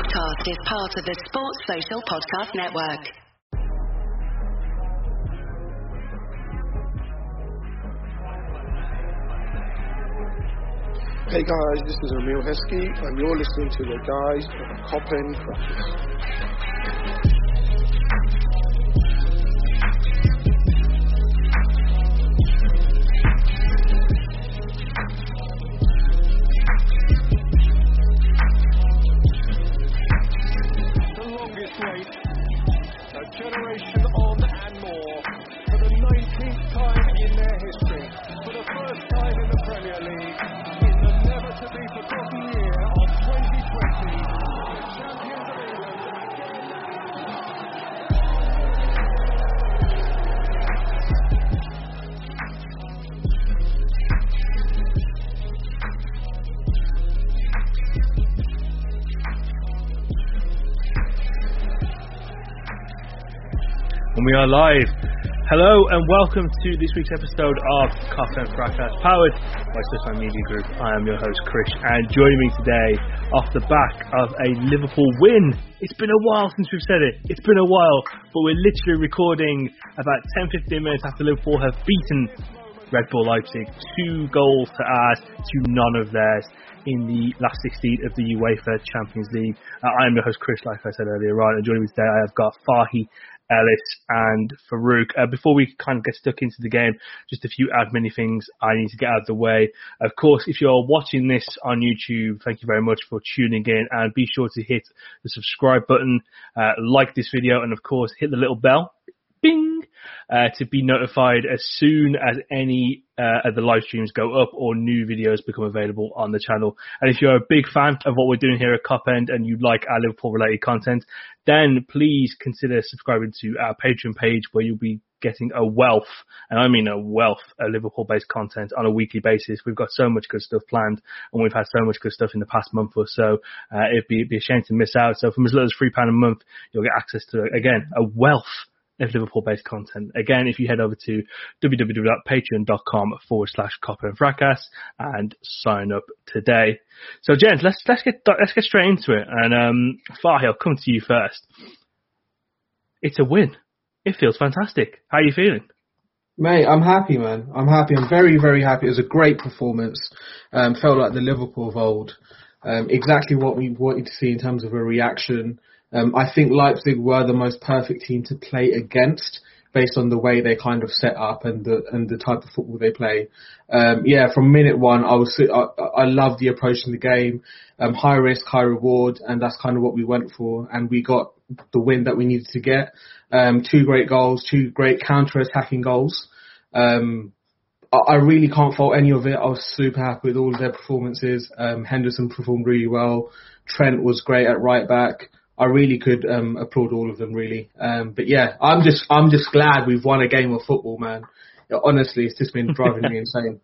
podcast is part of the Sports Social Podcast Network. Hey guys, this is Emile Heskey, and you're listening to the guys at Cop End Practice. And we are live. Hello and welcome to this week's episode of Coffee and Fracas, powered by Swiss Media Group. I am your host Chris, and joining me today off the back of a Liverpool win. It's been a while since we've said it. It's been a while, but we're literally recording about 10-15 minutes after Liverpool have beaten Red Bull Leipzig, two goals to add to none of theirs in the last 16 of the UEFA Champions League. Uh, I am your host Chris, like I said earlier, right, and joining me today I have got Fahi, Ellis and Farouk. Uh, before we kind of get stuck into the game, just a few admin things I need to get out of the way. Of course, if you're watching this on YouTube, thank you very much for tuning in and be sure to hit the subscribe button, uh, like this video and of course hit the little bell bing, uh, to be notified as soon as any uh, of the live streams go up or new videos become available on the channel. And if you're a big fan of what we're doing here at Cop End and you like our Liverpool related content, then please consider subscribing to our Patreon page where you'll be getting a wealth, and I mean a wealth of Liverpool based content on a weekly basis. We've got so much good stuff planned and we've had so much good stuff in the past month or so. Uh, it'd be, it'd be a shame to miss out. So from as little as £3 a month, you'll get access to, again, a wealth of Liverpool based content. Again, if you head over to www.patreon.com forward slash copper and fracas and sign up today. So gents, let's, let's get, let's get straight into it. And, um, Fahi, I'll come to you first. It's a win. It feels fantastic. How are you feeling? Mate, I'm happy, man. I'm happy. I'm very, very happy. It was a great performance. Um, felt like the Liverpool of old. Um, exactly what we wanted to see in terms of a reaction. Um, I think Leipzig were the most perfect team to play against based on the way they kind of set up and the and the type of football they play. Um, yeah, from minute one, I was I, I love the approach in the game, um, high risk, high reward, and that's kind of what we went for, and we got the win that we needed to get. Um, two great goals, two great counter-attacking goals. Um, I I really can't fault any of it. I was super happy with all of their performances. Um, Henderson performed really well. Trent was great at right back. I really could um, applaud all of them, really. Um, but yeah, I'm just I'm just glad we've won a game of football, man. Honestly, it's just been driving me insane.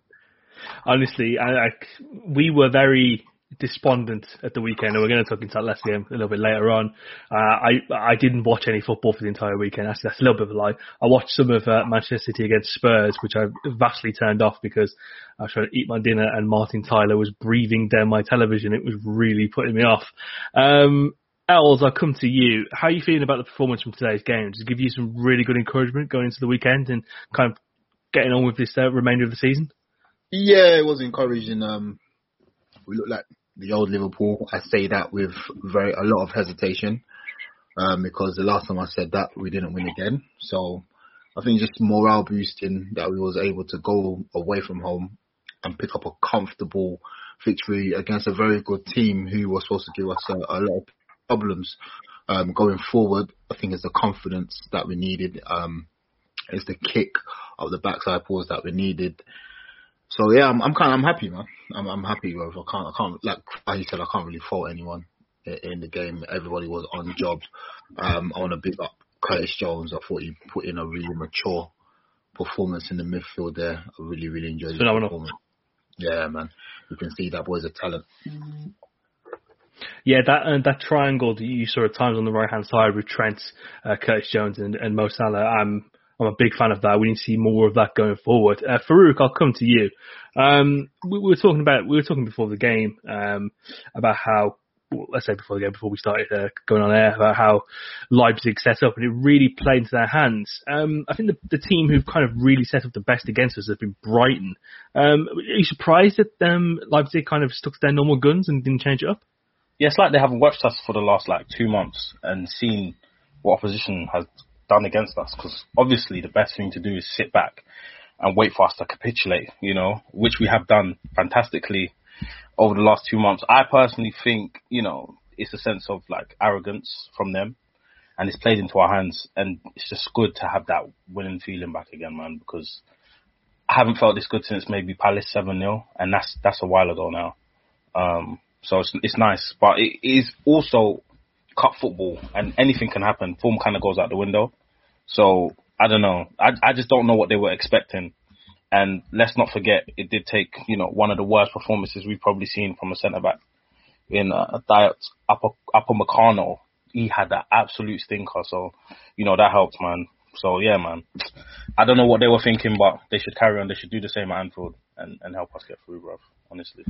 Honestly, I, I, we were very despondent at the weekend, and we're going to talk into that last game a little bit later on. Uh, I I didn't watch any football for the entire weekend. That's, that's a little bit of a lie. I watched some of uh, Manchester City against Spurs, which I vastly turned off because I was trying to eat my dinner and Martin Tyler was breathing down my television. It was really putting me off. Um, Els, I'll come to you. How are you feeling about the performance from today's game? Does it give you some really good encouragement going into the weekend and kind of getting on with this uh, remainder of the season? Yeah, it was encouraging. Um, we look like the old Liverpool. I say that with very a lot of hesitation, um, because the last time I said that we didn't win again. So I think just morale boosting that we was able to go away from home and pick up a comfortable victory against a very good team who was supposed to give us a, a lot of problems um, going forward. I think it's the confidence that we needed. Um, it's the kick of the backside pause that we needed. So yeah, I'm, I'm kind of I'm happy, man. I'm I'm happy with. I can't I can't like like you said, I can't really fault anyone in the game. Everybody was on job. Um, I want to big up Curtis Jones. I thought he put in a really mature performance in the midfield there. I really really enjoyed his performance. Yeah, man. You can see that boy's a talent. Yeah, that uh, that triangle that you saw at times on the right hand side with Trent, uh, Curtis Jones, and, and Mo Salah. I'm I'm a big fan of that. We need to see more of that going forward. Uh, Farouk, I'll come to you. Um, we, we were talking about we were talking before the game um, about how well, let's say before the game, before we started uh, going on air, about how Leipzig set up, and it really played into their hands. Um, I think the, the team who've kind of really set up the best against us has been Brighton. Um, are you surprised that um, Leipzig kind of stuck to their normal guns and didn't change it up? Yeah, it's like they haven't watched us for the last like two months and seen what opposition has done against us. Because obviously, the best thing to do is sit back and wait for us to capitulate. You know, which we have done fantastically over the last two months. I personally think, you know, it's a sense of like arrogance from them and it's played into our hands and it's just good to have that winning feeling back again, man, because I haven't felt this good since maybe Palace 7-0 and that's, that's a while ago now. Um, so it's, it's nice, but it is also cup football and anything can happen. Form kind of goes out the window. So I don't know. I, I just don't know what they were expecting. And let's not forget, it did take, you know, one of the worst performances we've probably seen from a centre back in uh, Dayot Upper, Upamecano. He had that absolute stinker. So, you know, that helped, man. So, yeah, man. I don't know what they were thinking, but they should carry on. They should do the same at Anfield and, and help us get through, bro. Honestly.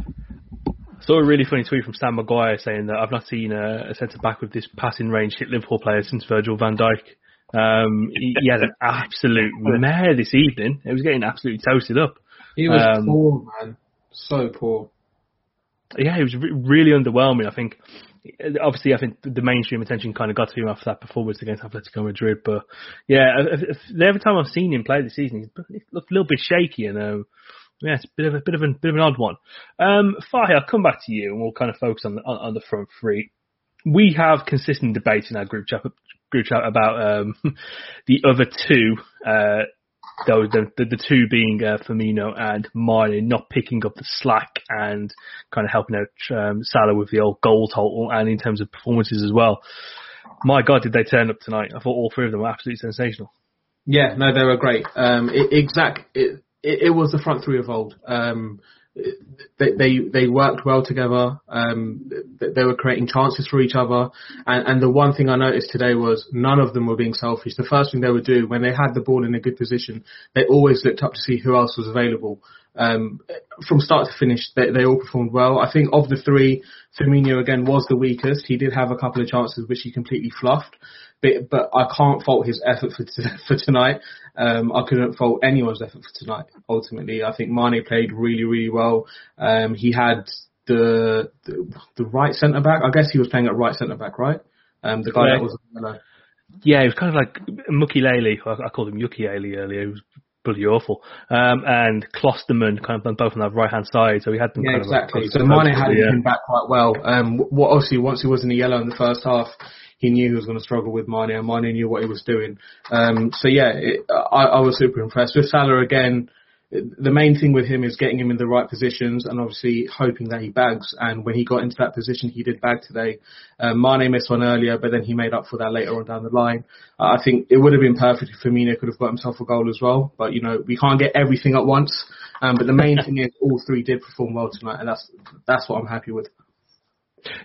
Saw a really funny tweet from Sam Maguire saying that I've not seen a, a centre back with this passing range hit Liverpool player since Virgil van Dijk. Um, he, he, had an absolute mare this evening. He was getting absolutely toasted up. He was um, poor, man. So poor. Yeah, he was re- really underwhelming. I think, obviously, I think the mainstream attention kind of got to him after that performance against Atletico Madrid. But yeah, if, if, every time I've seen him play this season, he looked a little bit shaky and. Um, yeah, it's a bit of a bit of, a, bit of an odd one. Um, Fahy, I'll come back to you and we'll kind of focus on the, on, on the front three. We have consistent debates in our group chat, group chat about um, the other two, uh, those the, the, two being uh, Firmino and Mane not picking up the slack and kind of helping out um, Salah with the old goal total and in terms of performances as well. My God, did they turn up tonight? I thought all three of them were absolutely sensational. Yeah, no, they were great. Um, it, exact, it, it, was the front three of old. Um, they, they they worked well together. Um, they were creating chances for each other, and, and the one thing I noticed today was none of them were being selfish. The first thing they would do when they had the ball in a good position, they always looked up to see who else was available. Um, from start to finish, they, they all performed well. I think of the three, Firmino again was the weakest. He did have a couple of chances which he completely fluffed but, but I can't fault his effort for t- for tonight. Um, I couldn't fault anyone's effort for tonight. Ultimately, I think Mane played really really well. Um, he had the, the the right centre back. I guess he was playing at right centre back, right? Um, the guy yeah. that was yellow. Yeah, he was kind of like Mukiele. I, I called him Yuki earlier. He was bloody awful. Um, and Klostermann kind of both on that right hand side, so he had them. Yeah, kind exactly. Like, so Mane had yeah. him back quite well. Um, what obviously once he was in the yellow in the first half, he knew he was going to struggle with Mane, and Mane knew what he was doing. Um, so yeah, it, I, I was super impressed with Salah again. The main thing with him is getting him in the right positions and obviously hoping that he bags. And when he got into that position, he did bag today. Um, Mane missed one earlier, but then he made up for that later on down the line. Uh, I think it would have been perfect if Firmino could have got himself a goal as well. But you know, we can't get everything at once. Um, but the main thing is all three did perform well tonight, and that's that's what I'm happy with.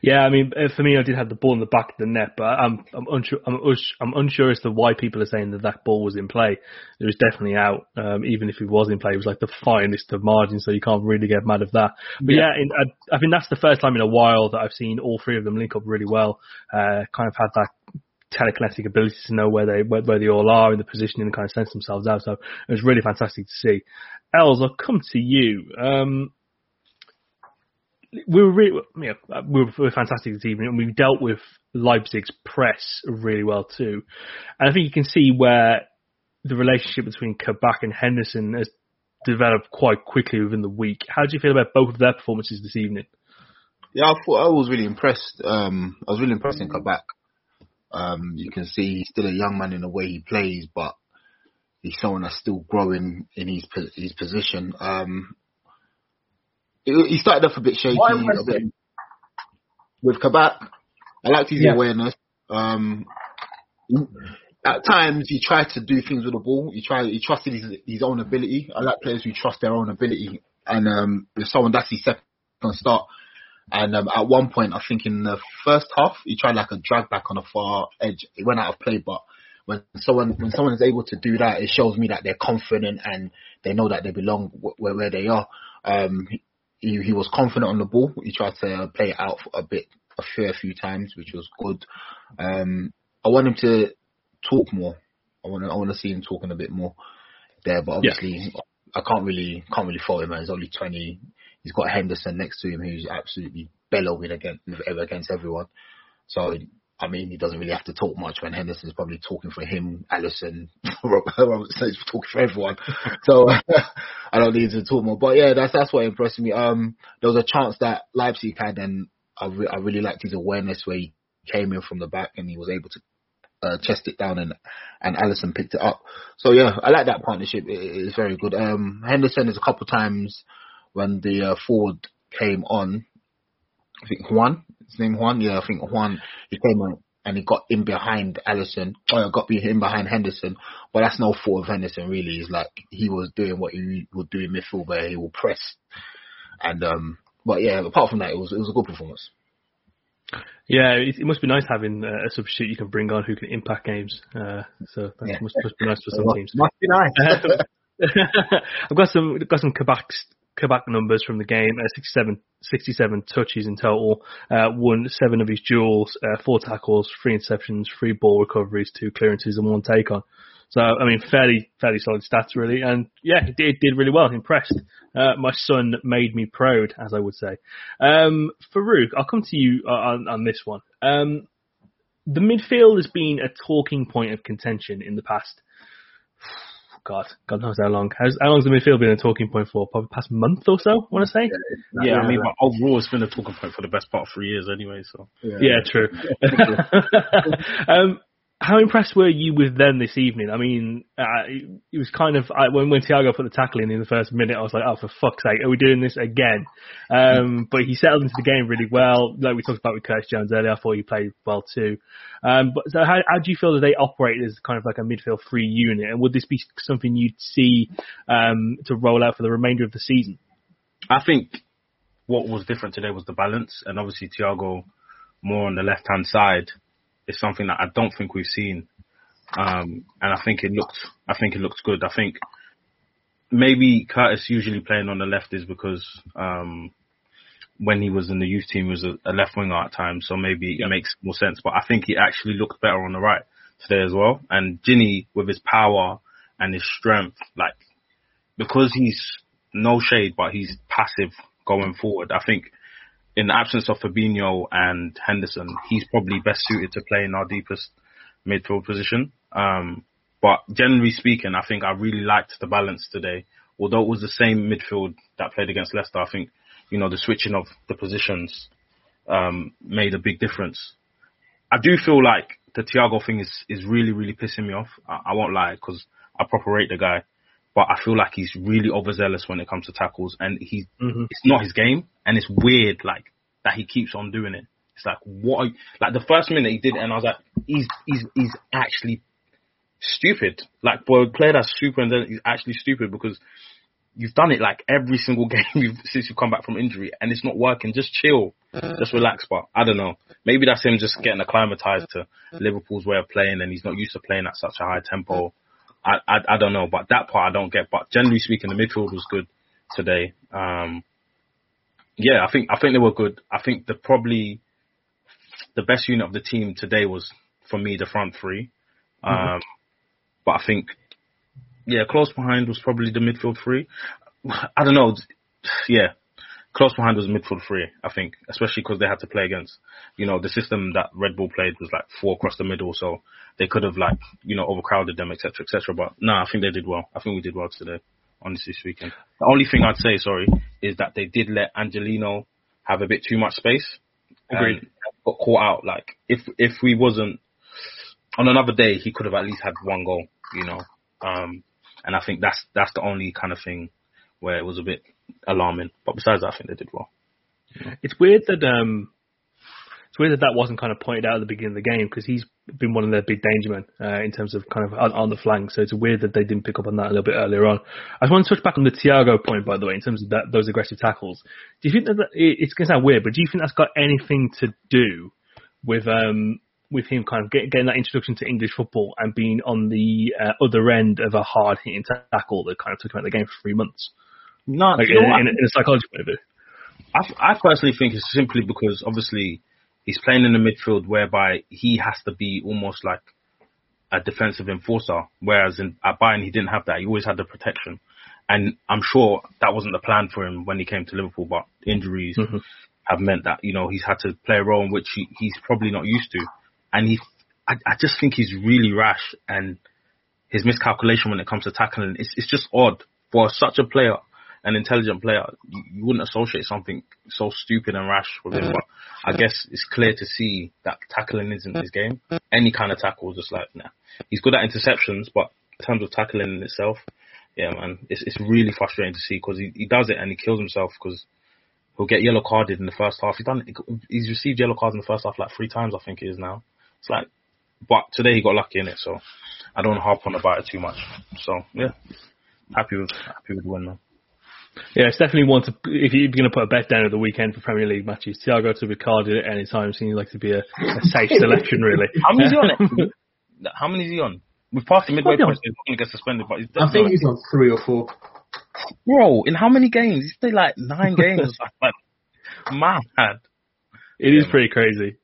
Yeah, I mean, uh, for me, I did have the ball in the back of the net, but I'm I'm unsure I'm, I'm unsure as to why people are saying that that ball was in play. It was definitely out. Um, even if it was in play, it was like the finest of margins, so you can't really get mad at that. But yeah, yeah in, I, I think that's the first time in a while that I've seen all three of them link up really well. Uh, kind of had that telekinetic ability to know where they where, where they all are in the position and kind of sense themselves out. So it was really fantastic to see. Els, I'll come to you. Um, we were really, you know, we were, we were fantastic this evening, and we dealt with Leipzig's press really well too. And I think you can see where the relationship between Kabak and Henderson has developed quite quickly within the week. How do you feel about both of their performances this evening? Yeah, I thought I was really impressed. Um, I was really impressed in Kabak. Um, you can see he's still a young man in the way he plays, but he's someone that's still growing in his his position. Um, he started off a bit shaky. A bit, with Kabak, I liked his yeah. awareness. Um, at times he tried to do things with the ball. He tried, he trusted his his own ability. I like players who trust their own ability. And um, if someone that's his second start. And um, at one point, I think in the first half, he tried like a drag back on the far edge. It went out of play, but when someone when someone is able to do that, it shows me that they're confident and they know that they belong where, where they are. Um, he, he was confident on the ball. He tried to play it out a bit a fair few times, which was good. Um, I want him to talk more. I want to I want to see him talking a bit more there, but obviously I can't really can't really fault him. Man. He's only 20. He's got Henderson next to him, who's absolutely bellowing against against everyone. So I mean, he doesn't really have to talk much when Henderson's probably talking for him, Alisson, Robertson's talking for everyone. so I don't need to talk more. But yeah, that's that's what impressed me. Um, there was a chance that Leipzig had, and I, re- I really liked his awareness where he came in from the back and he was able to uh, chest it down and and Alisson picked it up. So yeah, I like that partnership. It, it's very good. Um, Henderson is a couple times when the uh, forward came on. I think Hwang, his name Hwang. Yeah, I think Hwang. He came on and he got in behind Alisson. Or got in behind Henderson. But that's no fault of Henderson really. He's like he was doing what he would do in midfield, where he will press. And um, but yeah, apart from that, it was it was a good performance. Yeah, it, it must be nice having uh, a substitute you can bring on who can impact games. Uh, so that Yeah. must, must be nice for some teams. Must be nice. I've got some got some Kabak Kabak numbers from the game. Uh, 67, 67 touches in total. Uh, won seven of his duels, uh, four tackles, three interceptions, three ball recoveries, two clearances, and one take on. So I mean, fairly fairly solid stats really, and yeah, he did, did really well. Impressed. Uh, my son made me proud, as I would say. Um, Farouk, I'll come to you uh, on, on this one. Um, the midfield has been a talking point of contention in the past. God, God knows how long. How's, how long's the midfield been a talking point for? Probably past month or so. I want to say. Yeah, I mean, but overall, it's been a talking point for the best part of three years anyway. So Yeah, true. um, how impressed were you with them this evening? I mean, uh, it, was kind of I, when when Thiago put the tackle in in the first minute, I was like, oh, for fuck's sake, are we doing this again? Um, but he settled into the game really well. Like we talked about with Curtis Jones earlier, I thought he played well too. Um, but so how, how do you feel that they operate as kind of like a midfield free unit? And would this be something you'd see um, to roll out for the remainder of the season? I think what was different today was the balance, and obviously Thiago more on the left hand side is something that I don't think we've seen, um, and I think it looked I think it looks good. I think maybe Curtis usually playing on the left is because um, when he was in the youth team he was a, a left winger at times, so maybe it makes more sense. But I think he actually looked better on the right today as well. And Gini with his power and his strength, like because he's no shade, but he's passive going forward. I think in the absence of Fabinho and Henderson, he's probably best suited to play in our deepest midfield position. Um, but generally speaking, I think I really liked the balance today. Although it was the same midfield that played against Leicester, I think, you know, the switching of the positions, um, made a big difference. I do feel like the Thiago thing is, is really, really pissing me off. I, I won't lie, cause I proper rate the guy, but I feel like he's really overzealous when it comes to tackles and he's, Mhm. it's not his game and it's weird, like, that he keeps on doing it. It's like, what, are you, like the first minute he did it and I was like, he's, he's, he's actually stupid. Like, for a player that's super and then he's actually stupid because you've done it like every single game you've, since you've come back from injury and it's not working. Just chill. Just relax. But I don't know. Maybe that's him just getting acclimatized to Liverpool's way of playing and he's not used to playing at such a high tempo. I, I, I don't know, but that part I don't get. But generally speaking, the midfield was good today. Um, yeah, I think I think they were good. I think the probably the best unit of the team today was for me the front three. Um, but I think yeah, close behind was probably the midfield three. I don't know. Yeah, close behind was midfield three. I think, especially because they had to play against, you know, the system that Red Bull played was like four across the middle, so they could have like, you know, overcrowded them, etc., etc. But no, I think they did well. I think we did well today. Honestly speaking, the only thing I'd say, sorry, is that they did let Angelino have a bit too much space. Agreed. Got caught out. Like if if we wasn't on another day, he could have at least had one goal. You know, um, and I think that's that's the only kind of thing where it was a bit alarming. But besides that, I think they did well. It's weird that um, it's weird that that wasn't kind of pointed out at the beginning of the game because he's been one of their big danger men uh, in terms of kind of on, on the flank. So it's weird that they didn't pick up on that a little bit earlier on. I just want to touch back on the Thiago point, by the way, in terms of that those aggressive tackles. Do you think that, that it- it's going to sound weird, but do you think that's got anything to do with um with him kind of get, getting that introduction to English football and being on the uh, other end of a hard hitting tackle that kind of took him out of the game for three months, No, like you in, know in, a- in a psychological point of view? I, I personally think it's simply because obviously he's playing in the midfield whereby he has to be almost like a defensive enforcer, whereas in, at Bayern he didn't have that. He always had the protection. And I'm sure that wasn't the plan for him when he came to Liverpool, but injuries Mm-hmm. have meant that, you know, he's had to play a role in which he, he's probably not used to. And he, I, I just think he's really rash and his miscalculation when it comes to tackling, it's, it's just odd for such a player, an intelligent player. You, wouldn't associate something so stupid and rash with him, but I guess it's clear to see that tackling isn't his game. Any kind of tackle, is just like, nah. He's good at interceptions, but in terms of tackling in itself, yeah, man, it's it's really frustrating to see because he, he does it and he kills himself because he'll get yellow carded in the first half. He's done, he's received yellow cards in the first half like three times, I think it is now. It's like, but today he got lucky in it, so I don't harp on about it too much. So yeah, happy with happy with the win though. Yeah, it's definitely one to, if you're going to put a bet down at the weekend for Premier League matches, Thiago to be carded at any time seems like to be a, a safe selection, really. How many is he on? Actually? How many is he on? We've passed the midway What's he on? point, he's not going to get suspended, but he's I definitely think he's on three or four. bro. In how many games? He's played like nine games. like, mad. It is pretty crazy.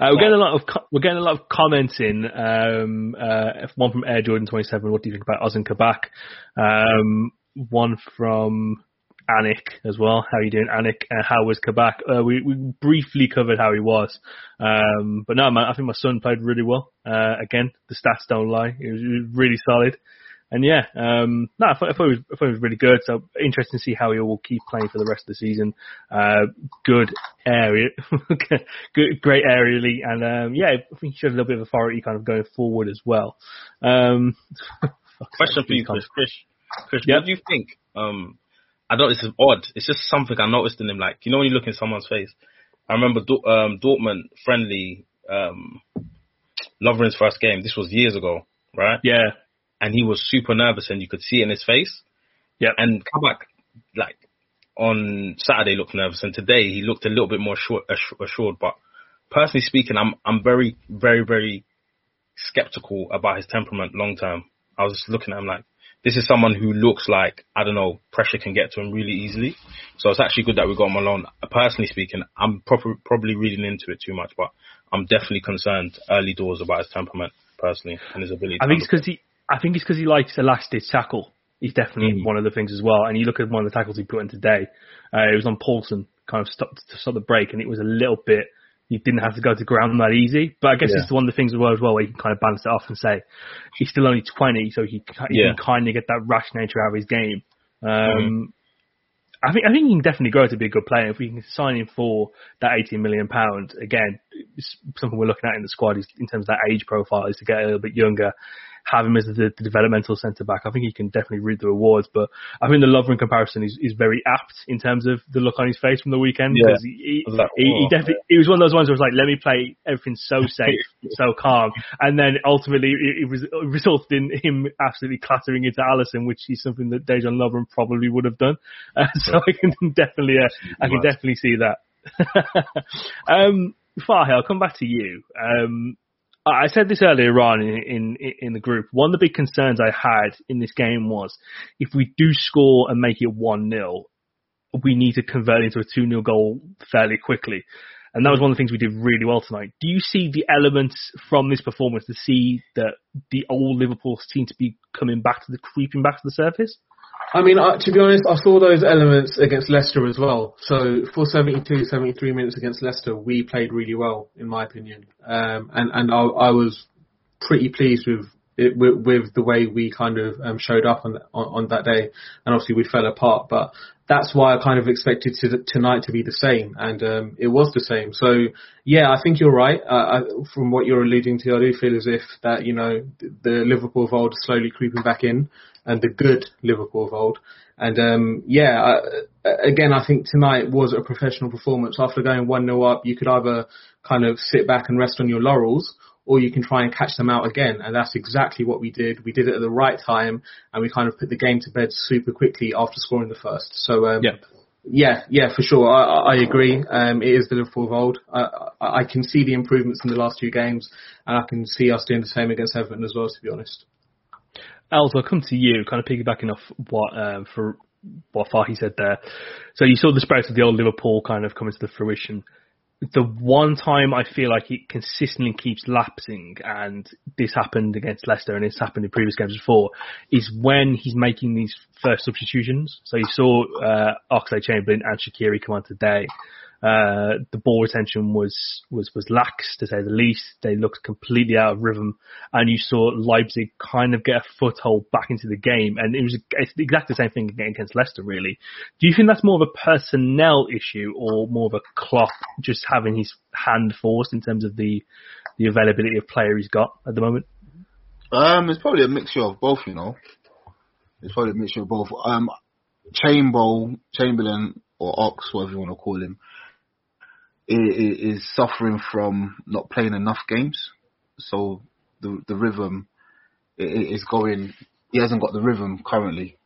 Uh, we're getting a lot of co- we're getting a lot of comments in. Um, uh, one from Air Jordan twenty seven. What do you think about Ozan Kabak? Um, one from Anik as well. How are you doing, Anik? Uh, how was Kabak? Uh, we we briefly covered how he was, um, but no, man, I think my son played really well. Uh, again, the stats don't lie. He was, was really solid. And yeah, um, no, I thought, I thought, it was, I thought it was really good. So interesting to see how he will keep playing for the rest of the season. Uh, good area, good, great aerially, and um, yeah, I think he showed a little bit of authority kind of going forward as well. Um, Question for you. Chris. Chris, Chris Yep. what do you think? Um, I know this is odd. It's just something I noticed in him. Like you know when you look in someone's face. I remember um, Dortmund friendly um, Lovren's first game. This was years ago, right? Yeah, And he was super nervous, and you could see it in his face. Yeah. And Kabak, like on Saturday, looked nervous, and today he looked a little bit more assured. assured but personally speaking, I'm I'm very very very skeptical about his temperament long term. I was just looking at him like, this is someone who looks like, I don't know, pressure can get to him really easily. So it's actually good that we got him alone. Personally speaking, I'm proper, probably reading into it too much, but I'm definitely concerned early doors about his temperament personally and his ability. I think it's because he, I think it's because he likes a last ditch tackle. He's definitely Mm. one of the things as well. And you look at one of the tackles he put in today. Uh, it was on Poulsen, kind of stopped to stop the break, and it was a little bit. You didn't have to go to ground that easy, but I guess Yeah. it's one of the things as well as well where you can kind of balance it off and say he's still only 20, so he, he Yeah. can kind of get that rash nature out of his game. Um, Mm-hmm. I think I think he can definitely grow to be a good player if we can sign him for that 18 million pound. Again, it's something we're looking at in the squad is in terms of that age profile is to get a little bit younger, have him as the, the developmental centre back. I think he can definitely reap the rewards. But I think the Lovren comparison is, is very apt in terms of the look on his face from the weekend Yeah. because he, he, like, he, he definitely it was one of those ones where it was like, let me play everything so safe, so calm, and then ultimately it, it, was, it resulted in him absolutely clattering into Alisson, which is something that Dejan Lovren probably would have done. Uh, so I can definitely, uh, I can definitely see that. um, I'll come back to you. Um, I said this earlier on in, in in the group. One of the big concerns I had in this game was if we do score and make it one 0 we need to convert into a 2 0 goal fairly quickly. And that was one of the things we did really well tonight. Do you see the elements from this performance to see that the old Liverpool seem to be coming back to the creeping back to the surface? I mean, uh, to be honest, I saw those elements against Leicester as well. So for 72, 73 minutes against Leicester, we played really well, in my opinion. Um, and and I, I was pretty pleased with, it, with with the way we kind of um, showed up on, on on that day. And obviously we fell apart, but that's why I kind of expected to, tonight to be the same, and um, it was the same. So yeah, I think you're right. Uh, I, from what you're alluding to, I do feel as if that you know the, Liverpool of old is slowly creeping back in, and the good Liverpool of old. And um, yeah, I, again, I think tonight was a professional performance. After going one 0 up, you could either kind of sit back and rest on your laurels, or you can try and catch them out again. And that's exactly what we did. We did it at the right time, and we kind of put the game to bed super quickly after scoring the first. So um, Yeah. yeah, yeah, for sure. I, I agree. Um, it is the Liverpool of old. I, I I can see the improvements in the last two games, and I can see us doing the same against Everton as well. To be honest. Els, I'll come to you, kind of piggybacking off what um, for what Fahi said there. So you saw the sprouts of the old Liverpool kind of coming to the fruition. the one time I feel like it consistently keeps lapsing, and this happened against Leicester and it's happened in previous games before, is when he's making these first substitutions. So you saw uh, Oxlade Chamberlain and Shaqiri come on today, uh, the ball retention was, was, was lax to say the least. They looked completely out of rhythm and you saw Leipzig kind of get a foothold back into the game and it was it's exactly the same thing against Leicester really. Do you think that's more of a personnel issue or more of a Klopp just having his hand forced in terms of the, the availability of player he's got at the moment? Um, it's probably a mixture of both, you know. It's probably a mixture of both. Um, Chamberlain, Chamberlain or Ox, whatever you want to call him, is suffering from not playing enough games. So the the rhythm is going. He hasn't got the rhythm currently,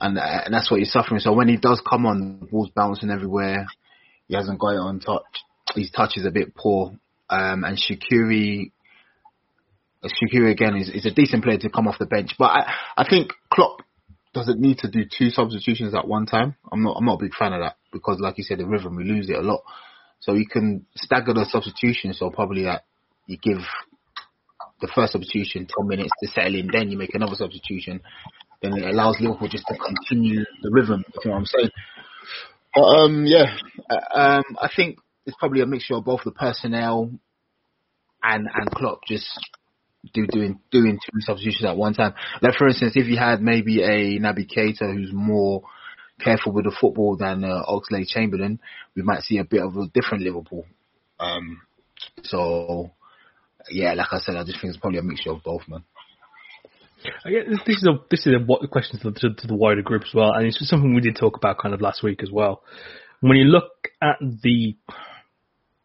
and and that's what he's suffering. So when he does come on, the ball's bouncing everywhere. He hasn't got it on touch. His touch is a bit poor. Um, and Shaqiri, Shaqiri again is, is a decent player to come off the bench, but I I think Klopp doesn't need to do two substitutions at one time. I'm not I'm not a big fan of that because, like you said, the rhythm we lose it a lot. So you can stagger the substitutions. So probably that you give the first substitution 10 minutes to settle in, then you make another substitution. Then it allows Liverpool just to continue the rhythm. You know what I'm saying? But um, yeah, uh, um, I think it's probably a mixture of both the personnel and and Klopp just do doing doing two substitutions at one time. Like for instance, if you had maybe a Naby Keita who's more careful with the football than uh, Oxlade Chamberlain, we might see a bit of a different Liverpool. Um, so, yeah, like I said, I just think it's probably a mixture of both, man. this is a this is a question to, to, to the wider group as well, and it's something we did talk about kind of last week as well. When you look at the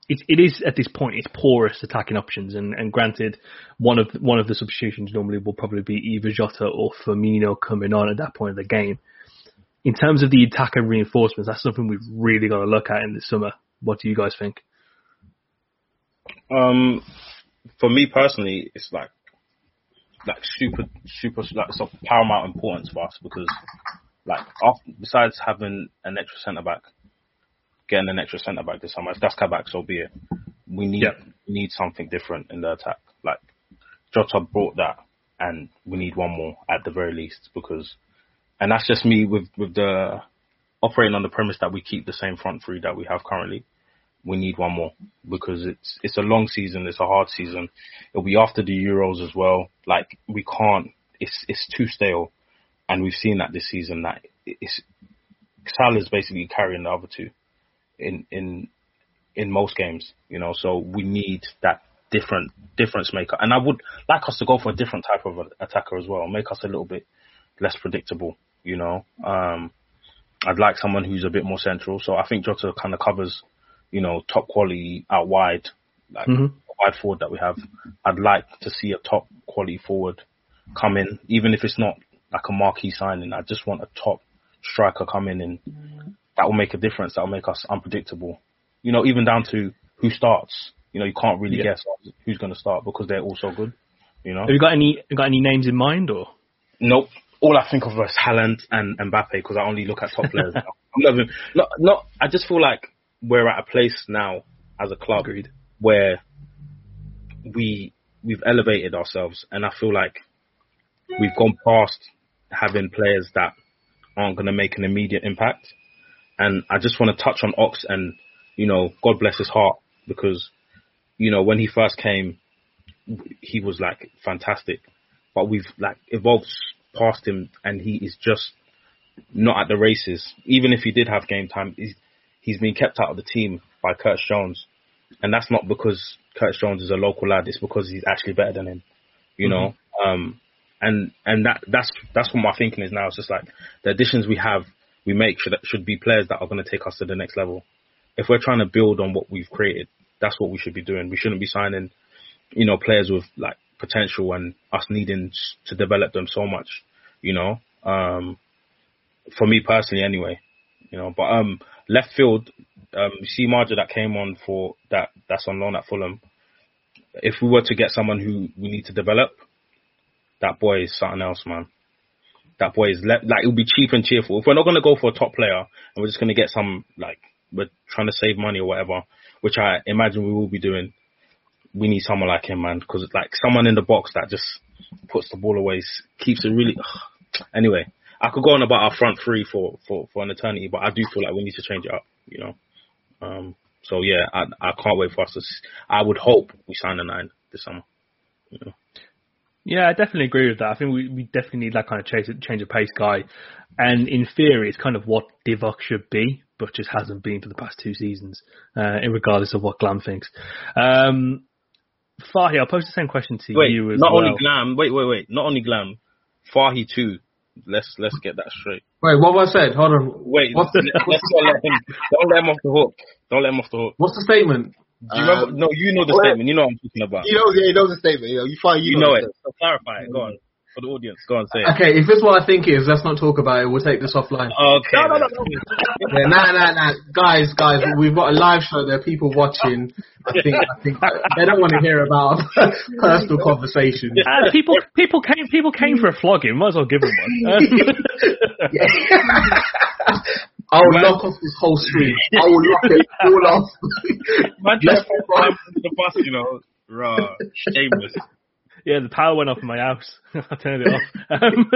it, it is at this point it's porous attacking options, and, and granted, one of one of the substitutions normally will probably be either Jota or Firmino coming on at that point of the game in terms of the attack and reinforcements, that's something we've really got to look at in the summer. What do you guys think? Um, for me personally, it's like like super super like it's of paramount importance for us because like after, besides having an extra centre back, getting an extra centre back this summer, if that's back, so be it. We need yep. we need something different in the attack. Like Jota brought that, and we need one more at the very least because and that's just me with with the operating on the premise that we keep the same front three that we have currently. We need one more because it's it's a long season, it's a hard season. It'll be after the Euros as well. Like we can't, it's it's too stale, and we've seen that this season that it's Salah's basically carrying the other two in in in most games, you know. So we need that different difference maker, and I would like us to go for a different type of attacker as well, make us a little bit less predictable you know. Um, I'd like someone who's a bit more central. So I think Jota kind of covers, you know, top quality out wide, like mm-hmm. wide forward that we have. I'd like to see a top quality forward come in, even if it's not like a marquee signing. I just want a top striker come in and that will make a difference. That will make us unpredictable. You know, even down to who starts. You know, you can't really yeah. guess who's going to start because they're all so good. You know. Have you got any got any names in mind or? Nope all I think of is Haaland and Mbappe because I only look at top players now. I'm not, even, not, not, I just feel like we're at a place now as a club Agreed. where we we've elevated ourselves, and I feel like we've gone past having players that aren't going to make an immediate impact. And I just want to touch on Ox and you know, God bless his heart because you know when he first came, he was like fantastic, but we've like evolved past him and he is just not at the races. Even if he did have game time, he's, he's been kept out of the team by Curtis Jones. And that's not because Curtis Jones is a local lad, it's because he's actually better than him. You mm-hmm. know? Um, and and that that's that's what my thinking is now. It's just like the additions we have, we make should should be players that are going to take us to the next level. If we're trying to build on what we've created, that's what we should be doing. We shouldn't be signing, you know, players with like potential and us needing to develop them so much, you know. Um, for me personally, anyway, you know. But um, left field, um, you see Maja that came on for that that's on loan at Fulham. If we were to get someone who we need to develop, that boy is something else, man. That boy is le- like it'll be cheap and cheerful. If we're not gonna go for a top player and we're just gonna get some like we're trying to save money or whatever, which I imagine we will be doing, we need someone like him, man, because like someone in the box that just puts the ball away, keeps it really. Anyway, I could go on about our front three for, for, for an eternity, but I do feel like we need to change it up, you know. Um, so yeah, I I can't wait for us to. I would hope we sign a nine this summer. You know. Yeah, I definitely agree with that. I think we, we definitely need that kind of change, change of pace guy. And in theory, it's kind of what Divock should be, but just hasn't been for the past two seasons, uh, regardless of what Glam thinks. Um, Fahy, I'll pose the same question to wait, you as not well. only Glam. Wait, wait, wait. Not only Glam. Fahy too. Let's let's get that straight. Wait, what have I said? Hold on. Wait, What's the, let's not let him. Don't let him off the hook. Don't let him off the hook. what's the statement? Do you remember? Um, No, you know the well, statement. You know what I'm talking about. You know, yeah, you know the statement. You know, you find You know it. So clarify it. Go on for the audience. Go on, say it. Okay, if it's what I think it is, let's not talk about it. We'll take this offline. Okay. No, no, no, no. Yeah, nah, nah, nah. Guys, guys, we've got a live show. There are people watching. I think, I think they don't want to hear about personal conversations. Uh, people, people came, people came for a flogging. Might as well give them one. Um, I'll lock off this whole stream. I will lock it all off. Man, Let's try to move on. climb under the bus, you know. Raw, shameless. Yeah, the power went off in my house. I turned it off. Um,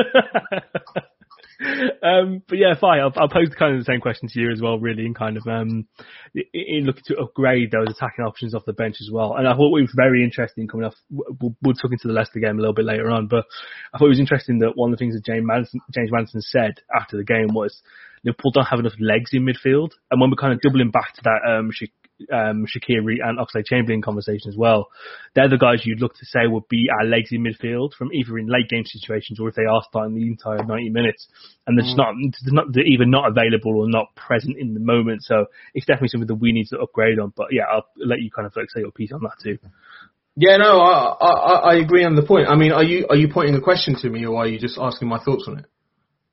um, but yeah, fine. I'll, I'll pose kind of the same question to you as well, really, and kind of um, in- in looking to upgrade those attacking options off the bench as well. And I thought it was very interesting coming off. We'll, we'll talk into the Leicester game a little bit later on, but I thought it was interesting that one of the things that James Maddison, James Maddison said after the game was Liverpool don't have enough legs in midfield. And when we're kind of doubling back to that um, um, Shaqiri and Oxlade Chamberlain conversation as well, they're the guys you'd look to say would be our legs in midfield from either in late game situations or if they are starting the entire 90 minutes. And they're just not, they're not they're either not available or not present in the moment. So it's definitely something that we need to upgrade on. But yeah, I'll let you kind of like say your piece on that too. Yeah, no, I, I I agree on the point. I mean, are you are you pointing a question to me, or are you just asking my thoughts on it?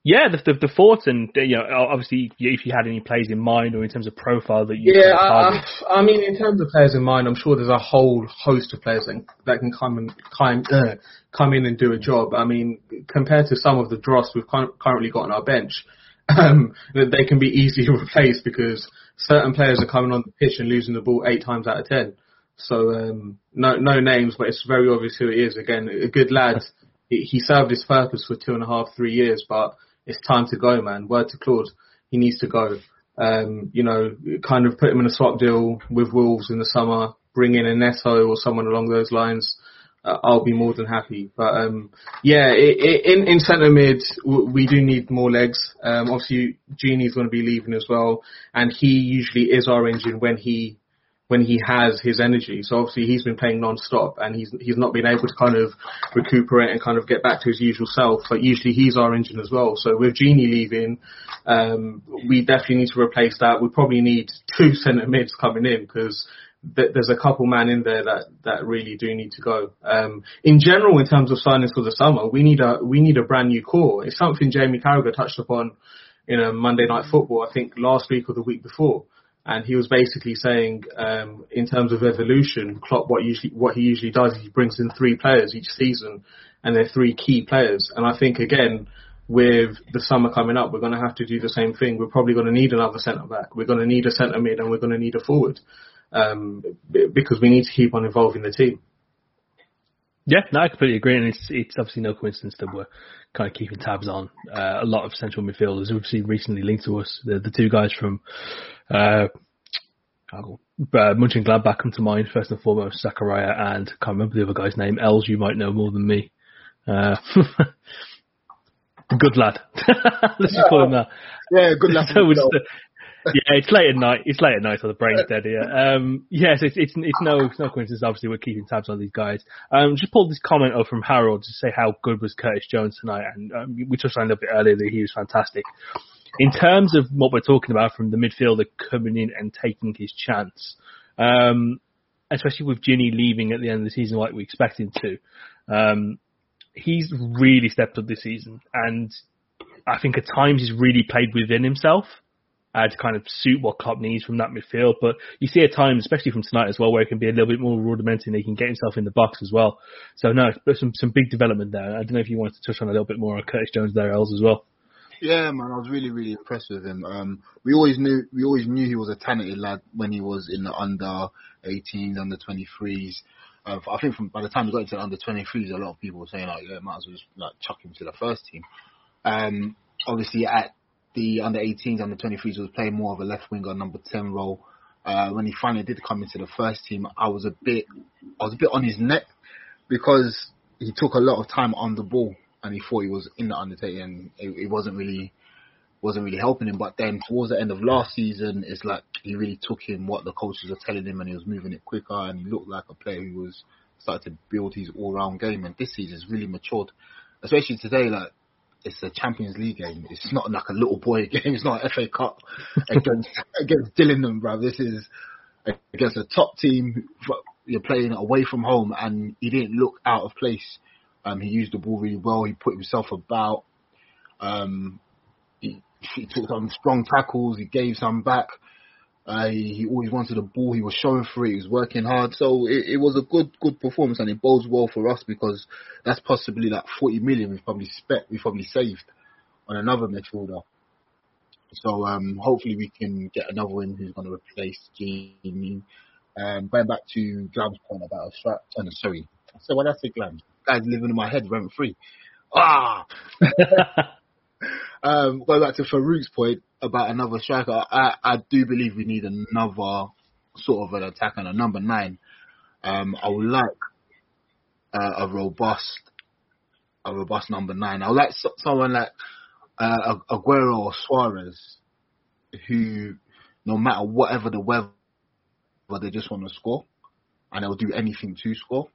Yeah, the, the, the thoughts and uh, you know obviously if you had any players in mind or in terms of profile that you Yeah, I. I, I mean, in terms of players in mind, I'm sure there's a whole host of players that, that can come and come, uh, come in and do a job. I mean, compared to some of the dross we've currently got on our bench, um, that they can be easily replaced because certain players are coming on the pitch and losing the ball eight times out of ten. So um, no no names, but it's very obvious who it is. Again, a good lad. He, he served his purpose for two and a half, three years, but it's time to go, man. Word to Claude, he needs to go. Um, you know, kind of put him in a swap deal with Wolves in the summer, bring in a Neto or someone along those lines. Uh, I'll be more than happy. But um, yeah, i i in in centre mid, we do need more legs. Um, obviously, Gini's going to be leaving as well, and he usually is our engine when he when he has his energy. So obviously he's been playing non-stop and he's he's not been able to kind of recuperate and kind of get back to his usual self. But usually he's our engine as well. So with Gini leaving, um, we definitely need to replace that. We probably need two centre mids coming in because th- there's a couple man in there that that really do need to go. Um, in general, in terms of signings for the summer, we need a we need a brand new core. It's something Jamie Carragher touched upon in a Monday Night Football, I think last week or the week before and he was basically saying, um, in terms of evolution, Klopp what usually what he usually does is he brings in three players each season, and they're three key players. And I think again, with the summer coming up, we're going to have to do the same thing. We're probably going to need another centre back. We're going to need a centre mid, and we're going to need a forward, um, because we need to keep on evolving the team. Yeah, no, I completely agree, and it's it's obviously no coincidence that we're kind of keeping tabs on uh, a lot of central midfielders. Obviously, recently linked to us, the the two guys from uh, uh, Munchen Gladbach come to mind first and foremost. Zakaria and I can't remember the other guy's name. Els, you might know more than me. Uh, good lad. Let's just call him that. Yeah, good luck. So it's, uh, yeah, it's late at night. It's late at night, so the brain's dead here. Um, yes, it's, it's it's no it's no coincidence. Obviously, we're keeping tabs on these guys. Um, just pulled this comment up from Harold to say how good was Curtis Jones tonight, and um, we touched on it a little bit earlier that he was fantastic. In terms of what we're talking about from the midfielder coming in and taking his chance, um, especially with Gini leaving at the end of the season like we expected to, um, he's really stepped up this season, and I think at times he's really played within himself uh, to kind of suit what Klopp needs from that midfield. But you see at times, especially from tonight as well, where he can be a little bit more rudimentary and he can get himself in the box as well. So no, some some big development there. I don't know if you wanted to touch on a little bit more on Curtis Jones there, Els as well. Yeah, man, I was really, really impressed with him. Um, we always knew, we always knew he was a talented lad when he was in the under 18s, under 23s. Uh, I think from by the time he got into the under 23s, a lot of people were saying like, yeah, might as well just like chuck him to the first team. Um, obviously at the under 18s, under 23s, he was playing more of a left winger, number 10 role. Uh, when he finally did come into the first team, I was a bit, I was a bit on his neck because he took a lot of time on the ball and he thought he was in the undertaking and it, it wasn't really wasn't really helping him. But then towards the end of last season, it's like he really took in what the coaches were telling him and he was moving it quicker and he looked like a player who was starting to build his all round game. And this season's really matured, especially today. Like it's a Champions League game. It's not like a little boy game. It's not a FA Cup against against Gillingham, bro. This is against a top team. You're playing away from home, and he didn't look out of place. Um, he used the ball really well. He put himself about. Um, he, he took some strong tackles. He gave some back. Uh, he, he, always wanted the ball. He was showing for it. He was working hard. So it, it, was a good, good performance, and it bodes well for us because that's possibly like 40 million we've probably spent, we've probably saved on another midfielder. So um, hopefully we can get another one who's going to replace Jamie. Um, going back to Glam's point about a strap. Oh, no, sorry. So when I say Glam, guys living in my head rent free. Ah. um, going back to Farouk's point about another striker, I, I do believe we need another sort of an attack on a number nine. Um, I would like uh, a robust, a robust number nine. I would like so, someone like uh, Aguero or Suarez, who, no matter whatever the weather, they just want to score, and they'll do anything to score.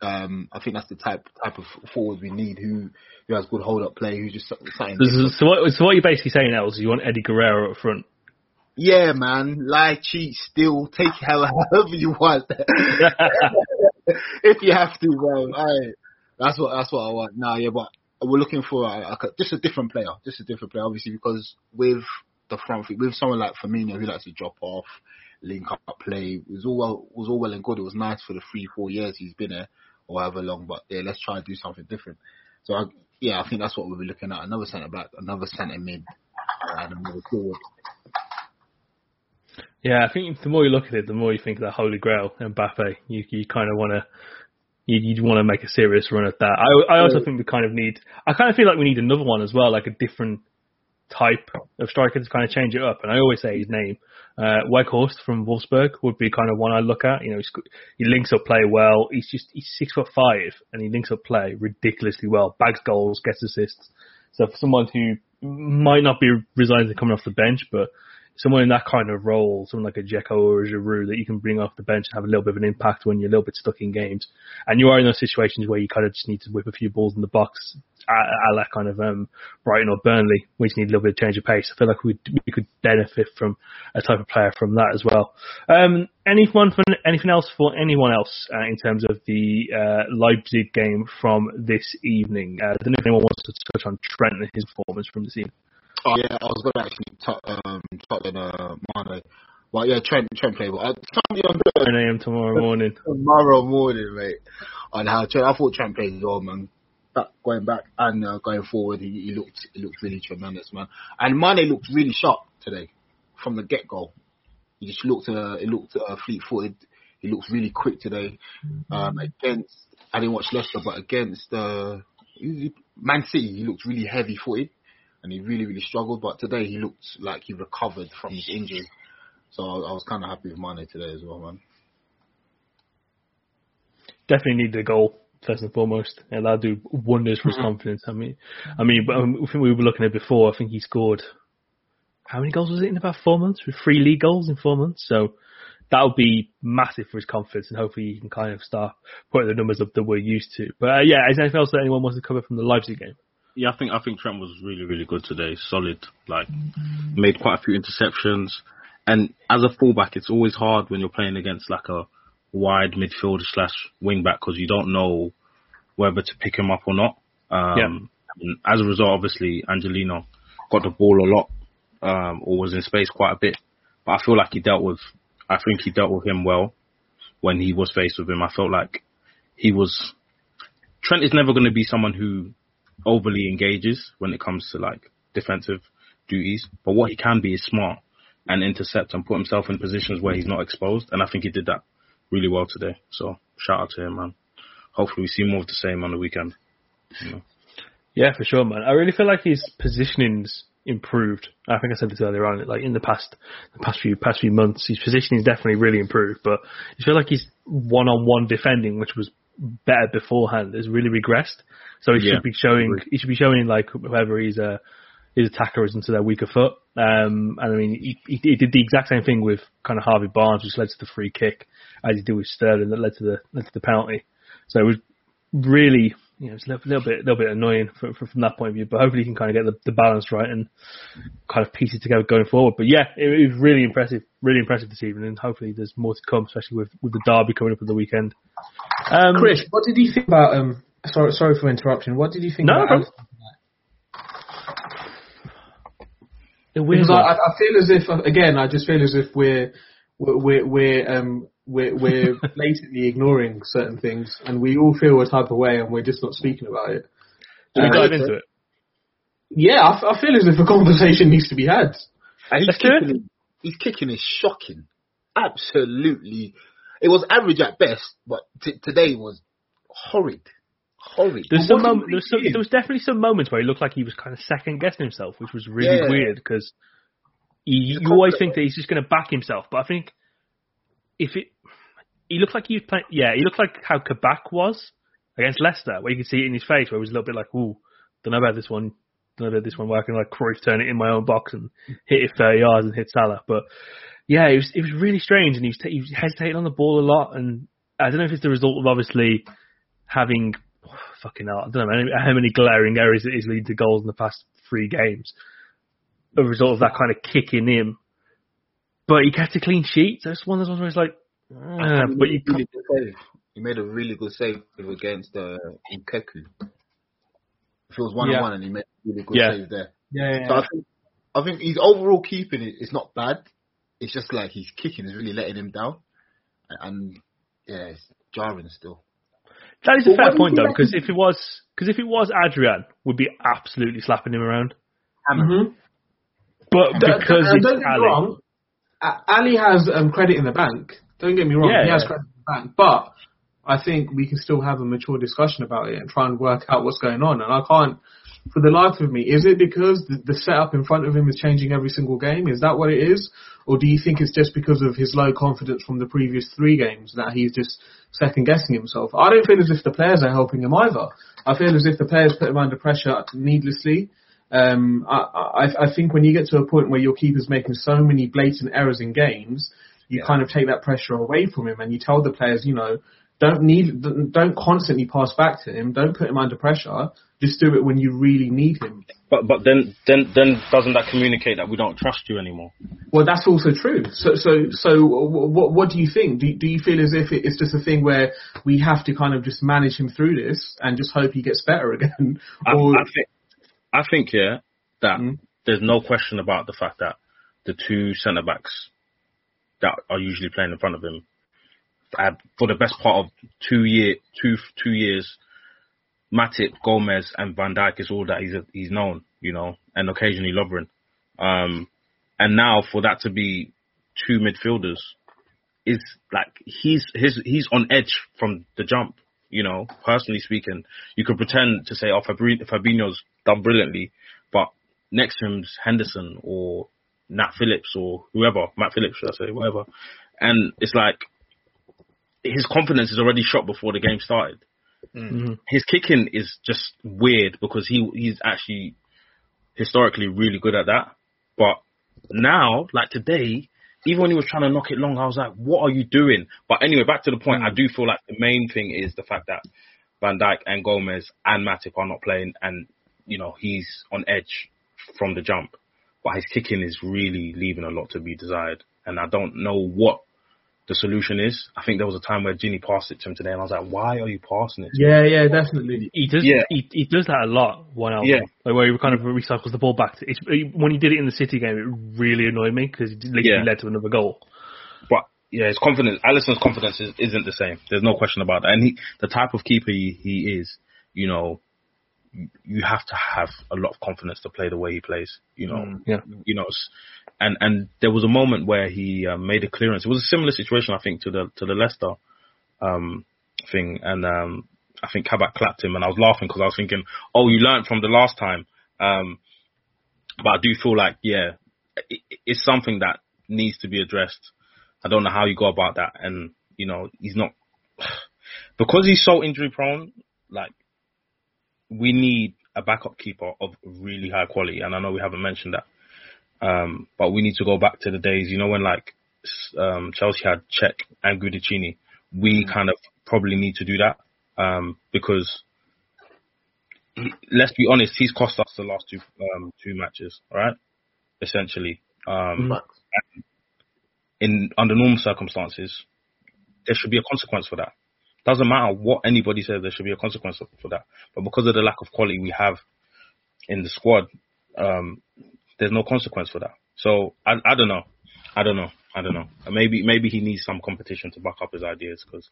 Um, I think that's the type type of forward we need who who has good hold up play, who's just something. So, so, what so what you're basically saying now is you want Eddie Guerrero up front. Yeah, man. Lie, cheat, steal, take hell however you want. if you have to, bro. Alright. That's what that's what I want. Nah, yeah, but we're looking for a, a, just a different player, just a different player, obviously, because with the front feet, with someone like Firmino who likes to drop off, link up play, it was all well, was all well and good. It was nice for the three, four years he's been there, or however long. But yeah, let's try and do something different. So I, yeah, I think that's what we'll be looking at: another centre back, another centre mid, and another forward. Yeah, I think the more you look at it, the more you think of that Holy Grail, Mbappe. You you kind of want to you, you'd want to make a serious run at that. I I also think we kind of need. I kind of feel like we need another one as well, like a different type of striker to kind of change it up. And I always say his name. Uh, Weghorst from Wolfsburg would be kind of one I look at. You know, he links up play well. He's just he's six foot five and he links up play ridiculously well. Bags goals, gets assists. So for someone who might not be resigned to coming off the bench, but someone in that kind of role, someone like a Dzeko or a Giroud that you can bring off the bench and have a little bit of an impact when you're a little bit stuck in games. And you are in those situations where you kind of just need to whip a few balls in the box, a la kind of um, Brighton or Burnley. We just need a little bit of change of pace. I feel like we we could benefit from a type of player from that as well. Um, anyone for, anything else for anyone else uh, in terms of the uh, Leipzig game from this evening? Uh, I don't know if anyone wants to touch on Trent and his performance from this evening. Oh yeah, I was going to actually talk, um, talk in uh, Monday. Well, yeah, Trent, Trent played. Well, 10 a.m. tomorrow morning. tomorrow morning, mate. On how Trent, I thought Trent played well, man. Back, going back and uh, going forward, he, he looked he looked really tremendous, man. And Mane looked really sharp today from the get go. He just looked uh, he looked uh, fleet footed. He looked really quick today. Um, against I didn't watch Leicester, but against uh, Man City, he looked really heavy footed and he really, really struggled. But today he looked like he recovered from his injury. So I was kind of happy with Mane today as well, man. Definitely need the goal first and foremost, and that'll do wonders for his mm-hmm. confidence. I mean, I mean, um, I think we were looking at before. I think he scored how many goals was it in about four months? With three league goals in four months, so that'll be massive for his confidence, and hopefully he can kind of start putting the numbers up that we're used to. But uh, yeah, is there anything else that anyone wants to cover from the Leipzig game? Yeah, I think I think Trent was really really good today. Solid, like made quite a few interceptions. And as a fullback, it's always hard when you're playing against like a wide midfielder slash wingback because you don't know whether to pick him up or not. Um, yeah. as a result, obviously, Angelino got the ball a lot, um, or was in space quite a bit. But I feel like he dealt with, I think he dealt with him well when he was faced with him. I felt like he was, Trent is never going to be someone who overly engages when it comes to like defensive duties, but what he can be is smart and intercept and put himself in positions where he's not exposed. And I think he did that really well today. So shout out to him, man. Hopefully we see more of the same on the weekend. You know. Yeah, for sure, man. I really feel like his positioning's improved. I think I said this earlier on. Like in the past, the past few past few months, his positioning's definitely really improved. But I feel like his one-on-one defending, which was better beforehand, has really regressed. So he Yeah, should be showing. He should be showing like whoever he's a his attacker is into their weaker foot. Um, and I mean, he, he, he did the exact same thing with kind of Harvey Barnes, which led to the free kick, as he did with Sterling, that led to the led to the penalty. So it was really, you know, it's a little, little bit, little bit annoying from, from, from that point of view. But hopefully, he can kind of get the, the balance right and kind of piece it together going forward. But yeah, it, it was really impressive, really impressive this evening, and hopefully, there's more to come, especially with with the derby coming up at the weekend. Um, Chris, what did you think about um? Sorry, sorry for interruption. What did you think No, about? problem. Alisson? a weird Because. I, I feel as if again, I just feel as if we're we're we're, we're um we're, we're blatantly ignoring certain things, and we all feel a type of way, and we're just not speaking about it. Should we Uh, dive into it? Yeah, I feel as if a conversation needs to be had. And he's Let's do it. kicking, is- he's kicking is shocking. Absolutely. It was average at best, but t- today was horrid. Horrid. There's some what do moment, there, was some, think he is? there was definitely some moments where he looked like he was kind of second guessing himself, which was really Yeah. weird because you, always think that he's just going to back himself, but I think if it, he looked like he was playing. Yeah, he looked like how Kabak was against Leicester, where you could see it in his face, where he was a little bit like, "Ooh, don't know about this one, don't know about this one working." Like Cruyff turn it in my own box and hit it 30 yards and hit Salah, but yeah, it was it was really strange, and he was, ta- he was hesitating on the ball a lot, and I don't know if it's the result of obviously having fucking hell, I don't know how many glaring errors it is leading to goals in the past three games. A result of that kind of kicking him. But he kept a clean sheet. So it's one of those ones where it's like, He but made you a really good save. He made a really good save against uh, Nkunku. If it was one Yeah. on one, and he made a really good Yeah. save there. Yeah, So I think I think his overall keeping it is not bad. It's just like his kicking is really letting him down, and yeah, it's jarring still. That is a Well, fair what do you point though, because if it was, because if it was Adrian, we'd be absolutely slapping him around. hmm But Don't, because don't it's get me Ali, wrong, Ali has um, credit in the bank. Don't get me wrong, Yeah, he has yeah. credit in the bank. But I think we can still have a mature discussion about it and try and work out what's going on. And I can't, for the life of me, is it because the, the setup in front of him is changing every single game? Is that what it is? Or do you think it's just because of his low confidence from the previous three games that he's just second guessing himself? I don't feel as if the players are helping him either. I feel as if the players put him under pressure needlessly. Um, I, I, I think when you get to a point where your keeper's making so many blatant errors in games, you kind of take that pressure away from him, and you tell the players, you know, don't need, don't constantly pass back to him, don't put him under pressure. Just do it when you really need him. But but then then then doesn't that communicate that we don't trust you anymore? Well, that's also true. So, so, so, what, what do you think? Do, do you feel as if it's just a thing where we have to kind of just manage him through this and just hope he gets better again? I, Or, I think I think yeah that Mm. there's no question about the fact that the two centre backs that are usually playing in front of him had, for the best part of two year two two years, Matip, Gomez, and Van Dijk is all that he's he's known, you know, and occasionally Lovren. Um, and now for that to be two midfielders is like he's his he's on edge from the jump. You know, personally speaking, you could pretend to say, "Oh, Fabri- Fabinho's done brilliantly," but next to him's Henderson or Nat Phillips or whoever, Matt Phillips, should I say, whatever. And it's like his confidence is already shot before the game started. Mhm. His kicking is just weird because he he's actually historically really good at that. But now, like today, even when he was trying to knock it long, I was like, what are you doing? But anyway, back to the point, I do feel like the main thing is the fact that Van Dijk and Gomez and Matip are not playing and, you know, he's on edge from the jump. But his kicking is really leaving a lot to be desired. And I don't know what the solution is. I think there was a time where Gini passed it to him today and I was like, why are you passing it? to yeah, yeah, definitely. He does. Yeah. He, he does that a lot. One album, Yeah. like where he kind of recycles the ball back. To, it's, when he did it in the City game, it really annoyed me because it literally Yeah. led to another goal. But yeah, his confidence, Alisson's confidence is, isn't the same. There's no question about that. And he, the type of keeper he, he is, you know, you- you have to have a lot of confidence to play the way he plays. You know, Mm, yeah. you know, s- and and there was a moment where he uh, made a clearance. It was a similar situation, I think, to the to the Leicester um, thing, and um, I think Kabak clapped him, and I was laughing because I was thinking, oh, you learned from the last time. Um, but I do feel like, yeah, it, it's something that needs to be addressed. I don't know how you go about that, and you know, he's not because he's so injury prone. Like, we need a backup keeper of really high quality, and I know we haven't mentioned that. Um, but we need to go back to the days, you know, when like um, Chelsea had Cech and Cudicini. We kind of probably need to do that um, because let's be honest, he's cost us the last two um, two matches, all right? Essentially, um, in under normal circumstances, there should be a consequence for that. Doesn't matter what anybody says, there should be a consequence for that. But because of the lack of quality we have in the squad, um, there's no consequence for that. So I, I don't know, I don't know, I don't know. Maybe maybe he needs some competition to back up his ideas because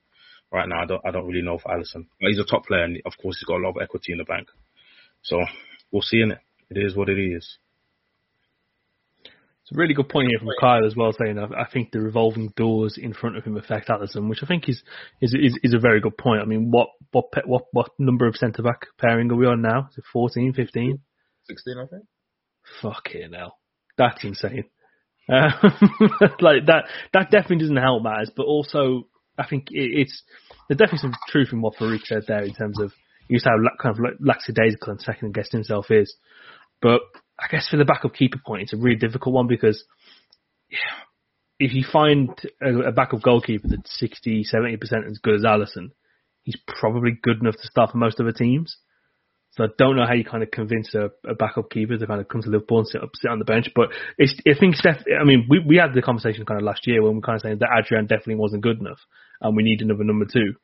right now I don't I don't really know for Alisson. But he's a top player and of course he's got a lot of equity in the bank. So we'll see in it. It is what it is. It's a really good point here from Kyle as well, saying I, I think the revolving doors in front of him affect Alisson, which I think is is is, is a very good point. I mean, what what what what number of centre back pairing are we on now? Is it 14, 15? 16, I think. Fucking hell, that's insane. Um, like that that definitely doesn't help matters, but also I think it, it's there's definitely some truth in what Farouk said there in terms of to have kind of lackadaisical and second guessing himself is, but I guess for the backup keeper point, it's a really difficult one because yeah, if you find a, a backup goalkeeper that's 60, 70% as good as Alisson, he's probably good enough to start for most other teams. So I don't know how you kind of convince a, a backup keeper to kind of come to Liverpool and sit up, sit on the bench. But it's, I think Steph, I mean, we, we had the conversation kind of last year when we kind of saying that Adrian definitely wasn't good enough and we need another number two.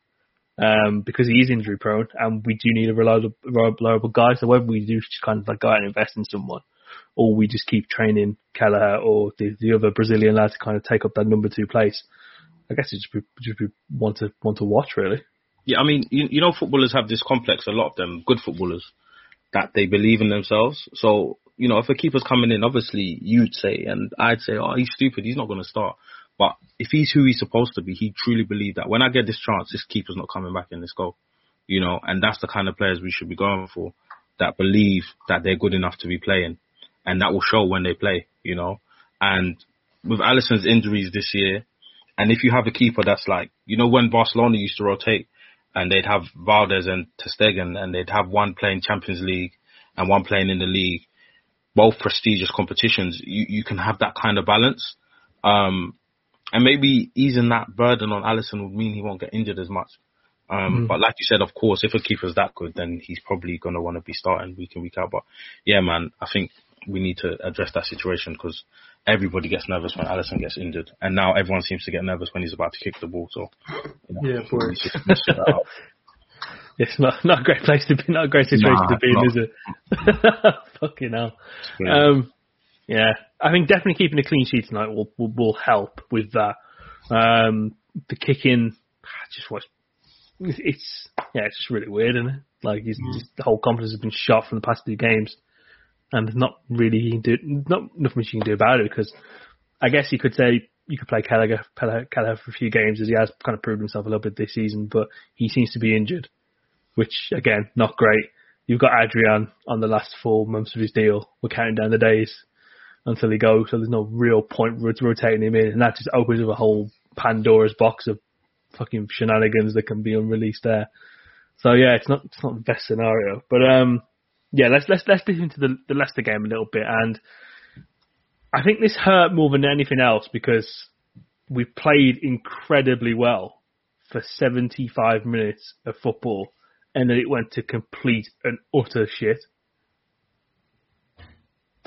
Um, because he is injury prone and we do need a reliable, reliable guy. So whether we do just kind of like go out and invest in someone or we just keep training Kelleher or the, the other Brazilian lad to kind of take up that number two place, I guess it just be, just be one to, one to watch really. Yeah, I mean, you, you know, footballers have this complex. A lot of them, good footballers, that they believe in themselves. So, you know, if a keeper's coming in, obviously you'd say, and I'd say, oh, he's stupid. He's not going to start. But if he's who he's supposed to be, he truly believed that when I get this chance, this keeper's not coming back in this goal. You know, and that's the kind of players we should be going for that believe that they're good enough to be playing, and that will show when they play. You know, and with Alisson's injuries this year, and if you have a keeper that's like, you know, when Barcelona used to rotate and they'd have Valdés and ter Stegen and they'd have one playing Champions League and one playing in the league, both prestigious competitions, you, you can have that kind of balance. Um, and maybe easing that burden on Alisson would mean he won't get injured as much. Um, but like you said, of course, if a keeper's that good, then he's probably going to want to be starting week in, week out. But yeah, man, I think we need to address that situation because everybody gets nervous when Alisson gets injured. And now everyone seems to get nervous when he's about to kick the ball. So, you know, Yeah, boy. we should- we should sort that out. It's not not a great place to be, not a great situation Nah, to be in, not. is it? Fucking hell. Um, yeah, I think definitely keeping a clean sheet tonight will will, will help with that. Um, the kicking, just watch. It's yeah, it's just really weird, isn't it? Like he's just, the whole confidence has been shot from the past two games, and not really do not nothing much you can do about it because I guess you could say you could play Gallagher, Gallagher for a few games as he has kind of proved himself a little bit this season, but he seems to be injured, which again not great. You've got Adrian on the last four months of his deal. We're counting down the days until he goes, so there's no real point rotating him in, and that just opens up a whole Pandora's box of fucking shenanigans that can be unreleased there. So yeah, it's not it's not the best scenario, but um, yeah, let's let's let's dip into the the Leicester game a little bit, and I think this hurt more than anything else because we played incredibly well for 75 minutes of football, and then it went to complete and utter shit.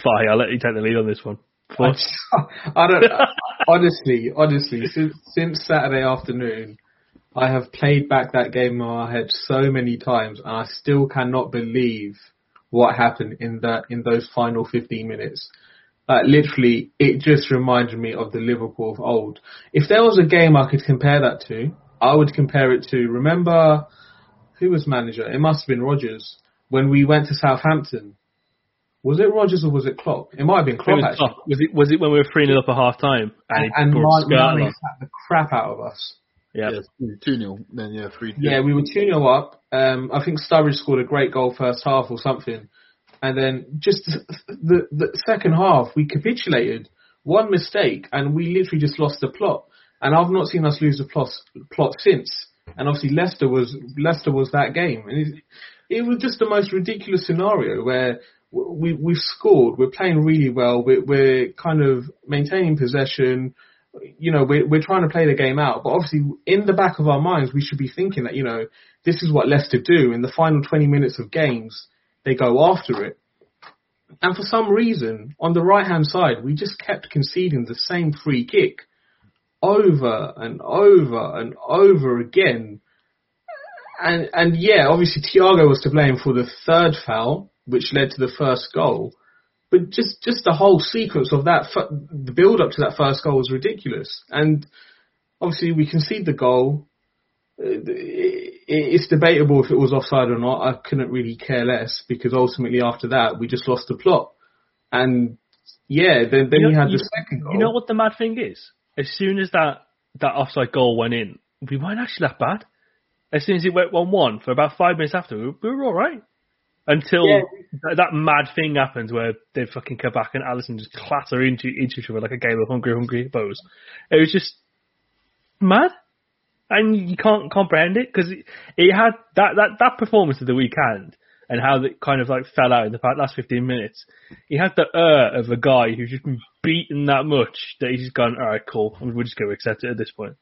Fine, I'll let you take the lead on this one. I, I don't. honestly, honestly, since since Saturday afternoon, I have played back that game in my head so many times, and I still cannot believe what happened in that in those final 15 minutes. Like literally, it just reminded me of the Liverpool of old. If there was a game I could compare that to, I would compare it to. Remember, who was manager? It must have been Rodgers when we went to Southampton. Was it Rodgers or was it Klopp? It might have been It Klopp was, actually. tough. was it was it when we were three 0 up at half time and, And brought Mane Skirt Mane on? sat the crap out of us. Yeah. Yeah, two 0 Then yeah, three. Yeah, we were 2 0 up. Um, I think Sturridge scored a great goal first half or something. And then just the, the second half, we capitulated. One mistake, and we literally just lost the plot. And I've not seen us lose the plot, plot since. And obviously Leicester was Leicester was that game, and it, it was just the most ridiculous scenario where we we've scored, we're playing really well, we're, we're kind of maintaining possession, you know, we're, we're trying to play the game out, but obviously in the back of our minds, we should be thinking that, you know, this is what Leicester do in the final 20 minutes of games, they go after it. And for some reason, on the right hand side, we just kept conceding the same free kick over and over and over again. And, and yeah, obviously Thiago was to blame for the third foul, which led to the first goal. But just, just the whole sequence of that, the build up to that first goal was ridiculous. And obviously we concede the goal. Uh, It's debatable if it was offside or not. I couldn't really care less because ultimately after that we just lost the plot. And yeah, then, then You we know- had the you- second goal. You know what the mad thing is? As soon as that, that offside goal went in, we weren't actually that bad. As soon as it went 1-1, for about five minutes after, we were alright. Until Yeah. that, that mad thing happens where they fucking come back and Alisson just clatter into, into each other like a game of Hungry Hungry Hippos. It was just mad. And you can't comprehend it because it, it had that, that, that performance of the weekend and how it kind of like fell out in the last 15 minutes. He had the uh of a guy who's just been beaten that much that he's just gone, alright, cool, we're just going to accept it at this point.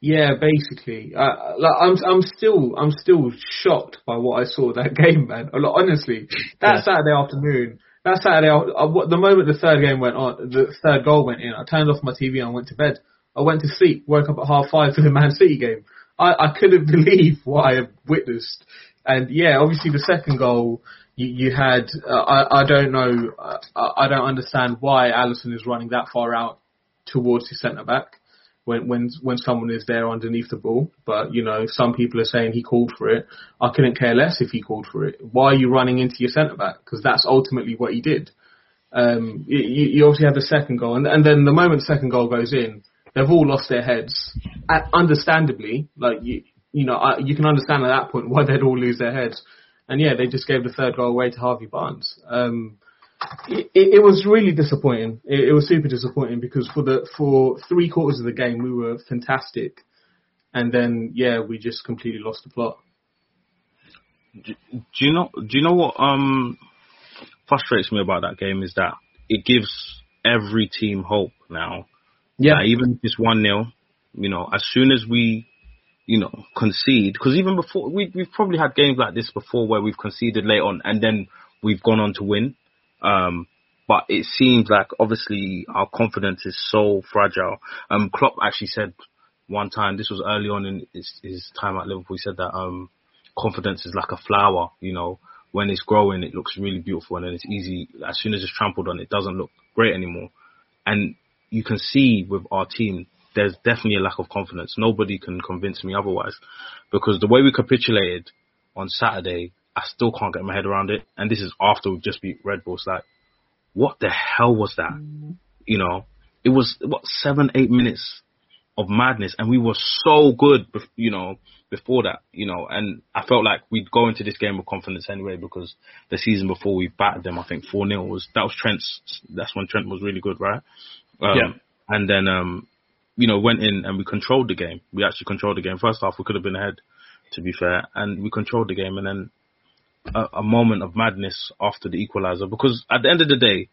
Yeah, basically. Uh, like, I'm I'm still I'm still shocked by what I saw that game, man. Like, honestly, that Yeah. Saturday afternoon, that Saturday, I, I- the moment the third game went on, the third goal went in, I turned off my TV and went to bed. I went to sleep, woke up at half five for the Man City game. I, I couldn't believe what I had witnessed. And yeah, obviously the second goal, you, you had, uh, I, I don't know, uh, I, I don't understand why Alisson is running that far out towards his centre back when when when someone is there underneath the ball. But you know, some people are saying he called for it. I couldn't care less if he called for it. Why are you running into your centre back? Because that's ultimately what he did. Um, you, you obviously have the second goal, and, and then the moment the second goal goes in, they've all lost their heads. Uh, understandably, like you you know, I, you can understand at that point why they'd all lose their heads. And yeah, they just gave the third goal away to Harvey Barnes. Um, it, it, was really disappointing. It, it was super disappointing because for the for three quarters of the game we were fantastic, and then yeah we just completely lost the plot. do you know do you know what um frustrates me about that game is that it gives every team hope now. Yeah, that even if it's one 0 you know, as soon as we, you know, concede, because even before we we've probably had games like this before where we've conceded late on and then we've gone on to win. Um, but it seems like obviously our confidence is so fragile. Um, Klopp actually said one time, this was early on in his, his time at Liverpool, he said that um, confidence is like a flower, you know, when it's growing, it looks really beautiful and then it's easy. As soon as it's trampled on, it doesn't look great anymore. And you can see with our team, there's definitely a lack of confidence. Nobody can convince me otherwise because the way we capitulated on Saturday, I still can't get my head around it. And this is after we've just beat Red Bull. It's like, what the hell was that? You know, it was what seven, eight minutes of madness, and we were so good, you know, before that, you know, and I felt like we'd go into this game with confidence anyway because the season before we battered them, I think four 0 was that was Trent's. That's when Trent was really good, right? Um, Yeah. And then, um, you know, went in and we controlled the game. We actually controlled the game. First half, we could have been ahead, to be fair, and we controlled the game. And then a, a moment of madness after the equalizer because at the end of the day,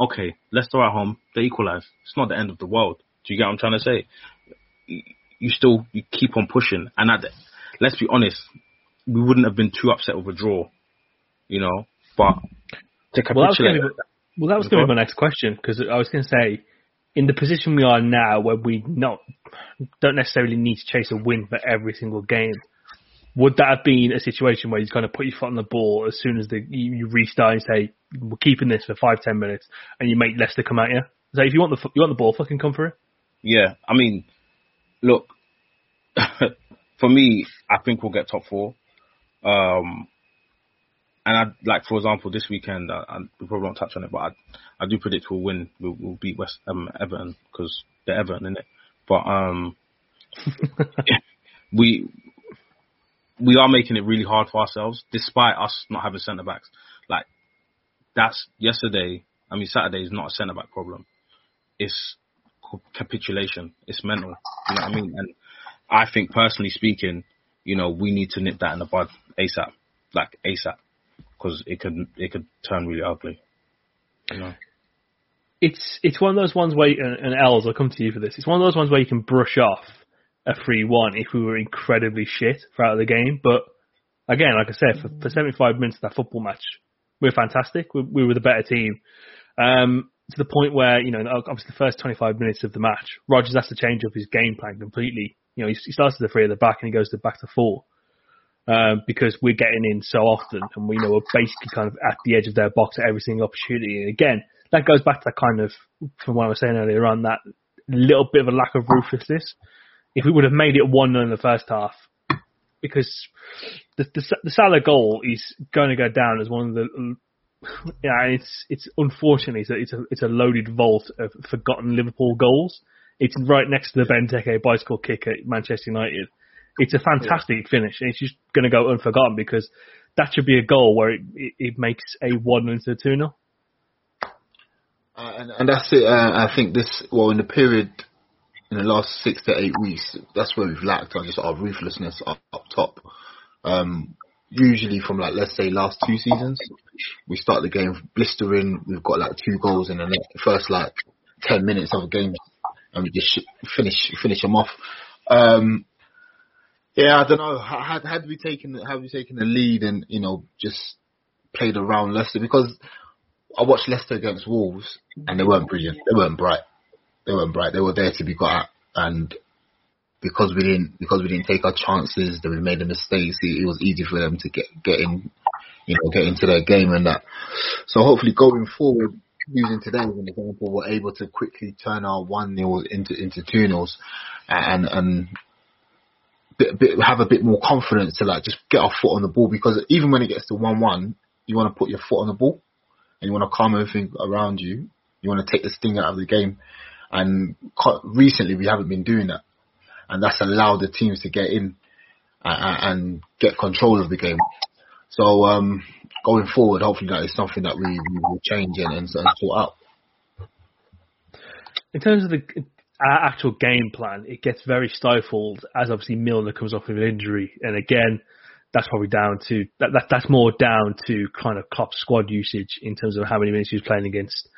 okay, Leicester at home, they equalize. It's not the end of the world. Do you get what I'm trying to say? You- still you keep on pushing, and at the, let's be honest, we wouldn't have been too upset with a draw, you know. But to Well, that was going capitulate, to be, well, that was going to be my next question because I was going to say, in the position we are now, where we not don't necessarily need to chase a win for every single game, would that have been a situation where you kind of put your foot on the ball as soon as the you, you restart and say we're keeping this for five ten minutes, and you make Leicester come at you? So if you want the you want the ball, fucking come for it. yeah, I mean, look, for me, I think we'll get top four. Um, and I like for example this weekend we probably won't touch on it, but I, I do predict we'll win. We'll, we'll beat West um, Everton because they're Everton, in it. But um, we we are making it really hard for ourselves, despite us not having centre backs. Like that's yesterday. I mean, Saturday is not a centre back problem. It's capitulation. It's mental. You know what I mean? And I think, personally speaking, you know, we need to nip that in the bud ASAP, like ASAP, because it could it could turn really ugly. You know. It's it's one of those ones where and, and Els, I'll come to you for this. It's one of those ones where you can brush off a three one if we were incredibly shit throughout the game, but again, like I said, for, for 75 minutes of that football match, we were fantastic. We, we were the better team. Um, to the point where, you know, obviously the first 25 minutes of the match, Rodgers has to change up his game plan completely. You know, he, he starts with the three at the back and he goes to back to four. Um, because we're getting in so often and we know we're basically kind of at the edge of their box at every single opportunity. And again, that goes back to that kind of, from what I was saying earlier on, that little bit of a lack of ruthlessness. If we would have made it 1-0 in the first half, because the, the, the Salah goal is going to go down as one of the yeah, it's it's unfortunately it's a, it's a it's a loaded vault of forgotten Liverpool goals. It's right next to the Benteke bicycle kick at Manchester United. It's a fantastic yeah. finish, and it's just going to go unforgotten because that should be a goal where it, it, it makes a one into a two nil. uh, and, and that's it. Uh, I think this well in the period in the last six to eight weeks, that's where we've lacked on just our ruthlessness up, up top. Um, usually from like let's say last two seasons, we start the game blistering. We've got like two goals in the first like ten minutes of a game, and we just finish finish them off. Um, yeah, I don't know. Had had we taken had we taken the lead and you know just played around Leicester because I watched Leicester against Wolves and they weren't brilliant. They weren't bright. They weren't bright. They were there to be got at, and because we didn't because we didn't take our chances, that we made the mistakes. It, it, was easy for them to get get in, you know, get into their game and that. So hopefully going forward, using today as an example, we're able to quickly turn our one nil into into two nils, and and bit, bit, have a bit more confidence to like just get our foot on the ball because even when it gets to one one, you want to put your foot on the ball and you want to calm everything around you. You want to take the sting out of the game. And recently we haven't been doing that and that's allowed the teams to get in and, and get control of the game. So um, going forward, hopefully that is something that we, we will change and, and sort out. In terms of the actual game plan, it gets very stifled as obviously Milner comes off with an injury, and again, that's probably down to that, that that's more down to kind of Klopp's squad usage in terms of how many minutes he was playing against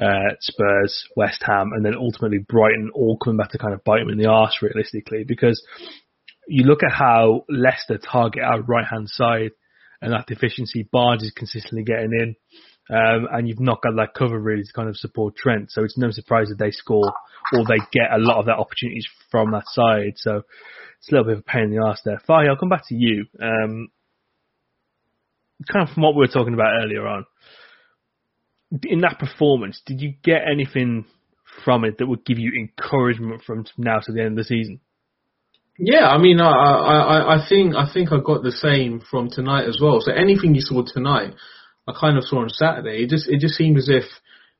uh, Spurs, West Ham, and then ultimately Brighton, all coming back to kind of bite him in the arse realistically. Because you look at how Leicester target our right hand side, and that deficiency, Barnes is consistently getting in. Um, and you've not got that cover really to kind of support Trent. So it's no surprise that they score or they get a lot of their opportunities from that side. So it's a little bit of a pain in the arse there. Fahy, I'll come back to you. Um, kind of from what we were talking about earlier on, in that performance, did you get anything from it that would give you encouragement from now to the end of the season? Yeah, I mean, I, I, I think I think I got the same from tonight as well. So anything you saw tonight, I kind of saw on Saturday. It just it just seemed as if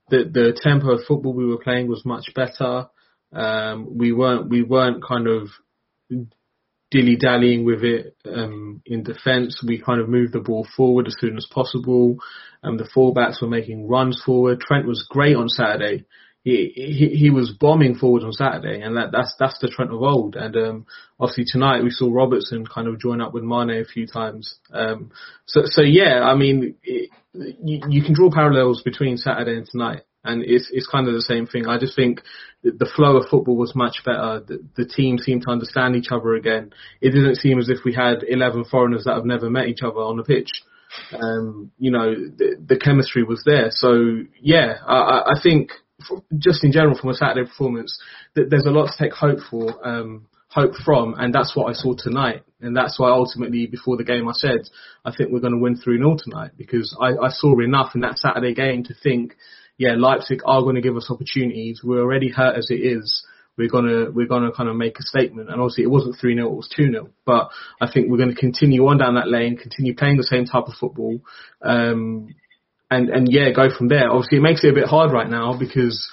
the the tempo of football we were playing was much better. Um, we weren't we weren't kind of dilly dallying with it um, in defence. We kind of moved the ball forward as soon as possible. Um, the fullbacks were making runs forward. Trent was great on Saturday. He, he was bombing forward on Saturday, and that, that's that's the Trent of old. And um, obviously tonight we saw Robertson kind of join up with Mane a few times. Um, so so yeah, I mean, it, you, you can draw parallels between Saturday and tonight and it's it's kind of the same thing. I just think the flow of football was much better. The, the team seemed to understand each other again. It didn't seem as if we had 11 foreigners that have never met each other on the pitch. Um, you know, the, the chemistry was there. So yeah, I, I think just in general from a Saturday performance, there's a lot to take hope for. Um, hope from, and that's what I saw tonight. And that's why ultimately, before the game, I said, I think we're going to win 3 0 tonight because I, I saw enough in that Saturday game to think yeah, Leipzig are going to give us opportunities. We're already hurt as it is. we're gonna we're gonna kind of make a statement. And obviously, it wasn't three 0 it was two 0 But I think we're going to continue on down that lane, continue playing the same type of football, um, and and yeah, go from there. Obviously, it makes it a bit hard right now because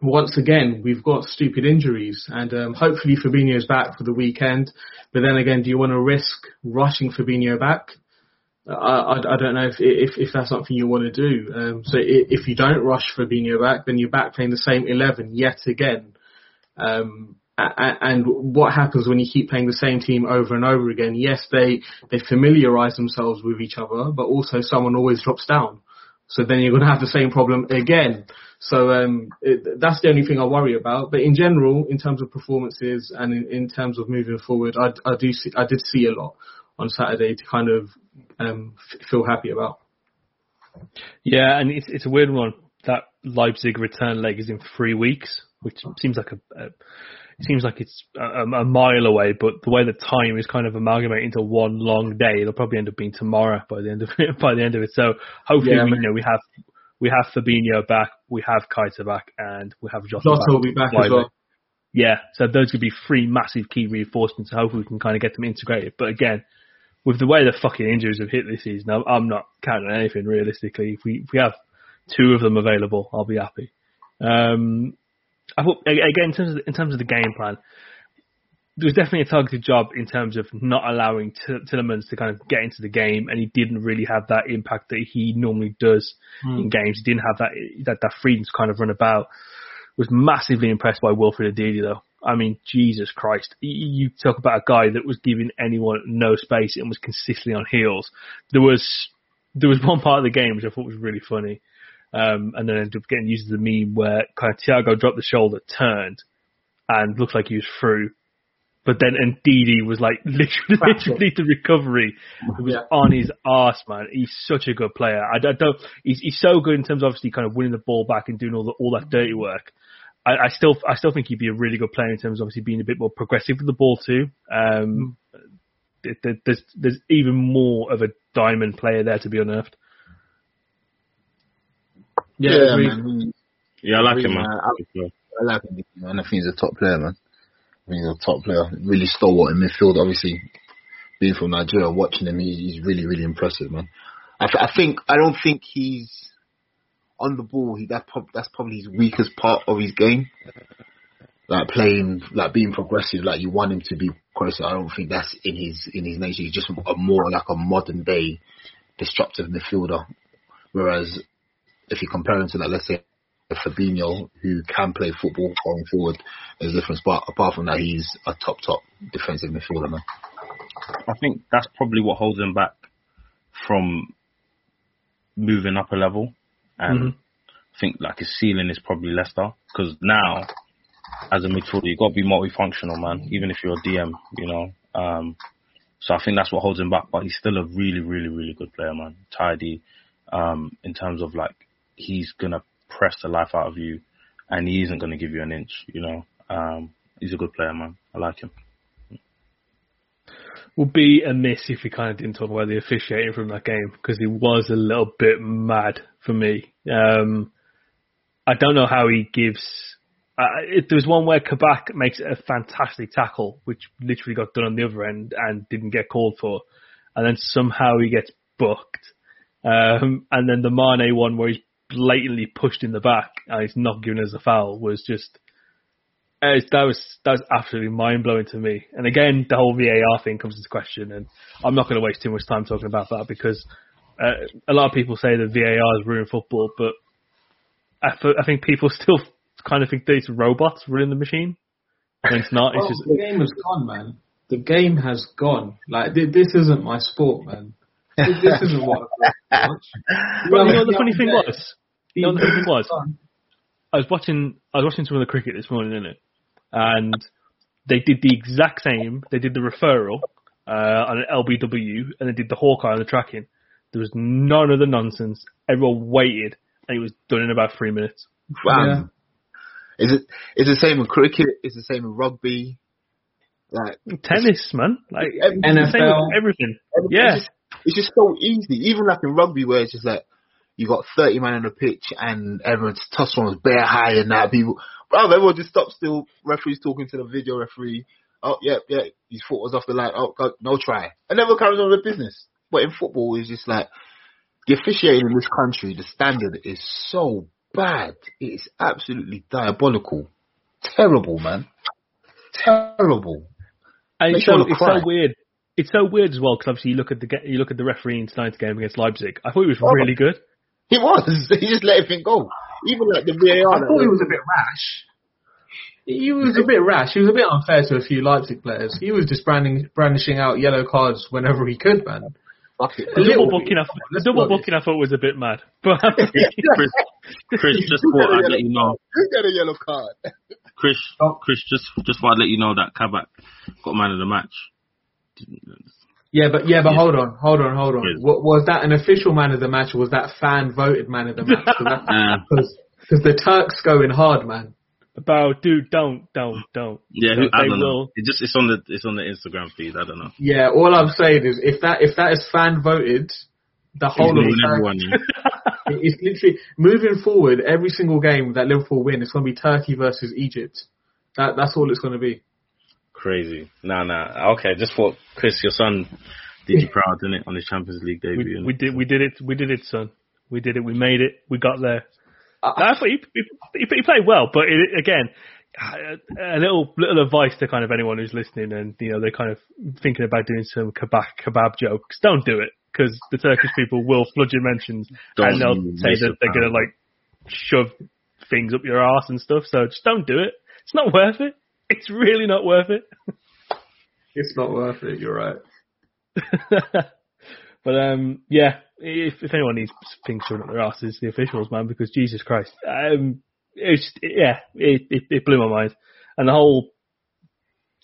once again, we've got stupid injuries, and um, hopefully Fabinho's back for the weekend. But then again, do you want to risk rushing Fabinho back? I, I, I don't know if, if if that's something you want to do. Um, so if you don't rush Fabinho back, then you're back playing the same eleven yet again. Um, and what happens when you keep playing the same team over and over again? Yes, they they familiarise themselves with each other, but also someone always drops down. So then you're going to have the same problem again. So um, it, that's the only thing I worry about. But in general, in terms of performances and in, in terms of moving forward, I, I do see, I did see a lot on Saturday to kind of um, f- feel happy about. Yeah, and it's it's a weird one. That Leipzig return leg is in three weeks, which seems like a, a it seems like it's a, a, mile away, but the way the time is kind of amalgamating into one long day, it'll probably end up being tomorrow by the end of it. By the end of it, so hopefully yeah, we you know we have we have Fabinho back, we have Keita back, and we have Jota. Jota will be back as well. Yeah, so those could be three massive key reinforcements. So hopefully we can kind of get them integrated. But again, with the way the fucking injuries have hit this season, I'm not counting anything realistically. If we if we have two of them available, I'll be happy. Um, I thought again in terms of the, in terms of the game plan, there was definitely a targeted job in terms of not allowing T- Tielemans to kind of get into the game, and he didn't really have that impact that he normally does mm. in games. He didn't have that that that freedom to kind of run about. Was massively impressed by Wilfred Ndidi though. I mean, Jesus Christ. You talk about a guy that was giving anyone no space and was consistently on heels. There was, there was one part of the game which I thought was really funny. Um, and then ended up getting used as a meme where kind of Thiago dropped the shoulder, turned, and looked like he was through. But then Ndidi was like literally, literally the recovery. It was yeah. on his ass, man. He's such a good player. I, I don't. He's, he's so good in terms of obviously kind of winning the ball back and doing all the, all that dirty work. I, I, still I still think he'd be a really good player in terms of obviously being a bit more progressive with the ball too. Um, mm. there's there's even more of a diamond player there to be unearthed. Yeah, yeah, man. yeah, I like him, man. I, I like him, man. I think he's a top player, man. I think he's a top player. Really stalwart in midfield. Obviously, being from Nigeria, watching him, he's really, really impressive, man. I, th- I think I don't think he's on the ball, he that's, prob- that's probably his weakest part of his game. Like playing, like being progressive, like you want him to be progressive. I don't think that's in his in his nature. He's just a more like a modern day destructive midfielder. Whereas if you compare him to that, let's say Fabinho, who can play football going forward, there's a difference. But apart from that, he's a top top defensive midfielder, man. I think that's probably what holds him back from moving up a level and mm-hmm. I think like his ceiling is probably Leicester because now as a midfielder you've got to be multifunctional, man. Even if you're a DM, you know. Um, so I think that's what holds him back. But he's still a really, really, really good player, man. Tidy, um, in terms of like he's gonna press the life out of you, and he isn't gonna give you an inch, you know. Um, he's a good player, man. I like him would be amiss if we kind of didn't talk about the officiating from that game because it was a little bit mad for me. Um, I don't know how he gives. Uh, it, there was one where Kabak makes a fantastic tackle, which literally got done on the other end and didn't get called for, and then somehow he gets booked. Um, and then the Mane one where he's blatantly pushed in the back and he's not given as a foul was just uh, that was that was absolutely mind blowing to me. And again, the whole VAR thing comes into question, and I'm not going to waste too much time talking about that because uh, a lot of people say that VAR is ruining football, but I, I think people still kind of think that it's robots running the machine. And it's not. It's just the game has gone, man. The game has gone. Like this isn't my sport, man. This, this isn't what I watch. Well, you know the funny thing was. You know the funny thing was. I was watching. I was watching some of the cricket this morning, innit? and they did the exact same. They did the referral uh, on an LBW, and they did the Hawkeye on the tracking. There was none of the nonsense. Everyone waited, and it was done in about three minutes. Wow. Yeah. Is it? It's the same in cricket. It's the same in rugby. Like tennis, man. Like NFL, everything. Yeah, it's just, it's just so easy. Even like in rugby, where it's just like you got 30 men on the pitch and everyone's toss one's bare high and that people Bro, everyone just stopped still. Referee's talking to the video referee. Oh, yeah, yeah, his foot was off the line. Oh, God, no try. And never carries on with business. But in football, it's just like, the officiating in this country, the standard is so bad. It is absolutely diabolical. Terrible, man. Terrible. And it's so, it's so weird. It's so weird as well because obviously you look at the you look at the referee in tonight's game against Leipzig. I thought he was Oh. really good. He was. He just let everything go. Even like the VAR. I thought he was a bit rash. He was a bit rash. He was a bit unfair to a few Leipzig players. He was just branding, brandishing out yellow cards whenever he could, man. Fuck The double booking, I, the double booking, I thought was a bit mad. But Chris, Chris, just thought I'd let you know. Who got a yellow card? Chris, Oh. Chris, just just thought I'd let you know that Kabak got man of the match. Yeah, but yeah, but hold on, hold on, hold on. Yes. Wa- Was that an official man of the match, or was that fan voted man of the match? Because the Turks going hard, man. about dude, don't, don't, don't. yeah, who, I don't know. will. It just it's on the it's on the Instagram feed. I don't know. Yeah, all I'm saying is if that if that is fan voted, the whole of Moving everyone, yeah. it's literally moving forward. Every single game that Liverpool win, it's going to be Turkey versus Egypt. That that's all it's going to be. Crazy. Nah, nah. Okay, just thought Chris, your son did you proud, didn't it, on his Champions League debut? We, we did, we did it, we did it, son. We did it. We made it. We got there. I- I thought he, he, he played well, but it, again, a little little advice to kind of anyone who's listening and you know they're kind of thinking about doing some kebab kebab jokes. Don't do it because the Turkish people will flood your mentions and they'll say that they're gonna like shove things up your ass and stuff. So just don't do it. It's not worth it. It's really not worth it. It's not worth it. You're right. but um, yeah, if if anyone needs things shoved up their asses, the officials, man, because Jesus Christ, um, it's yeah, it, it it blew my mind, and the whole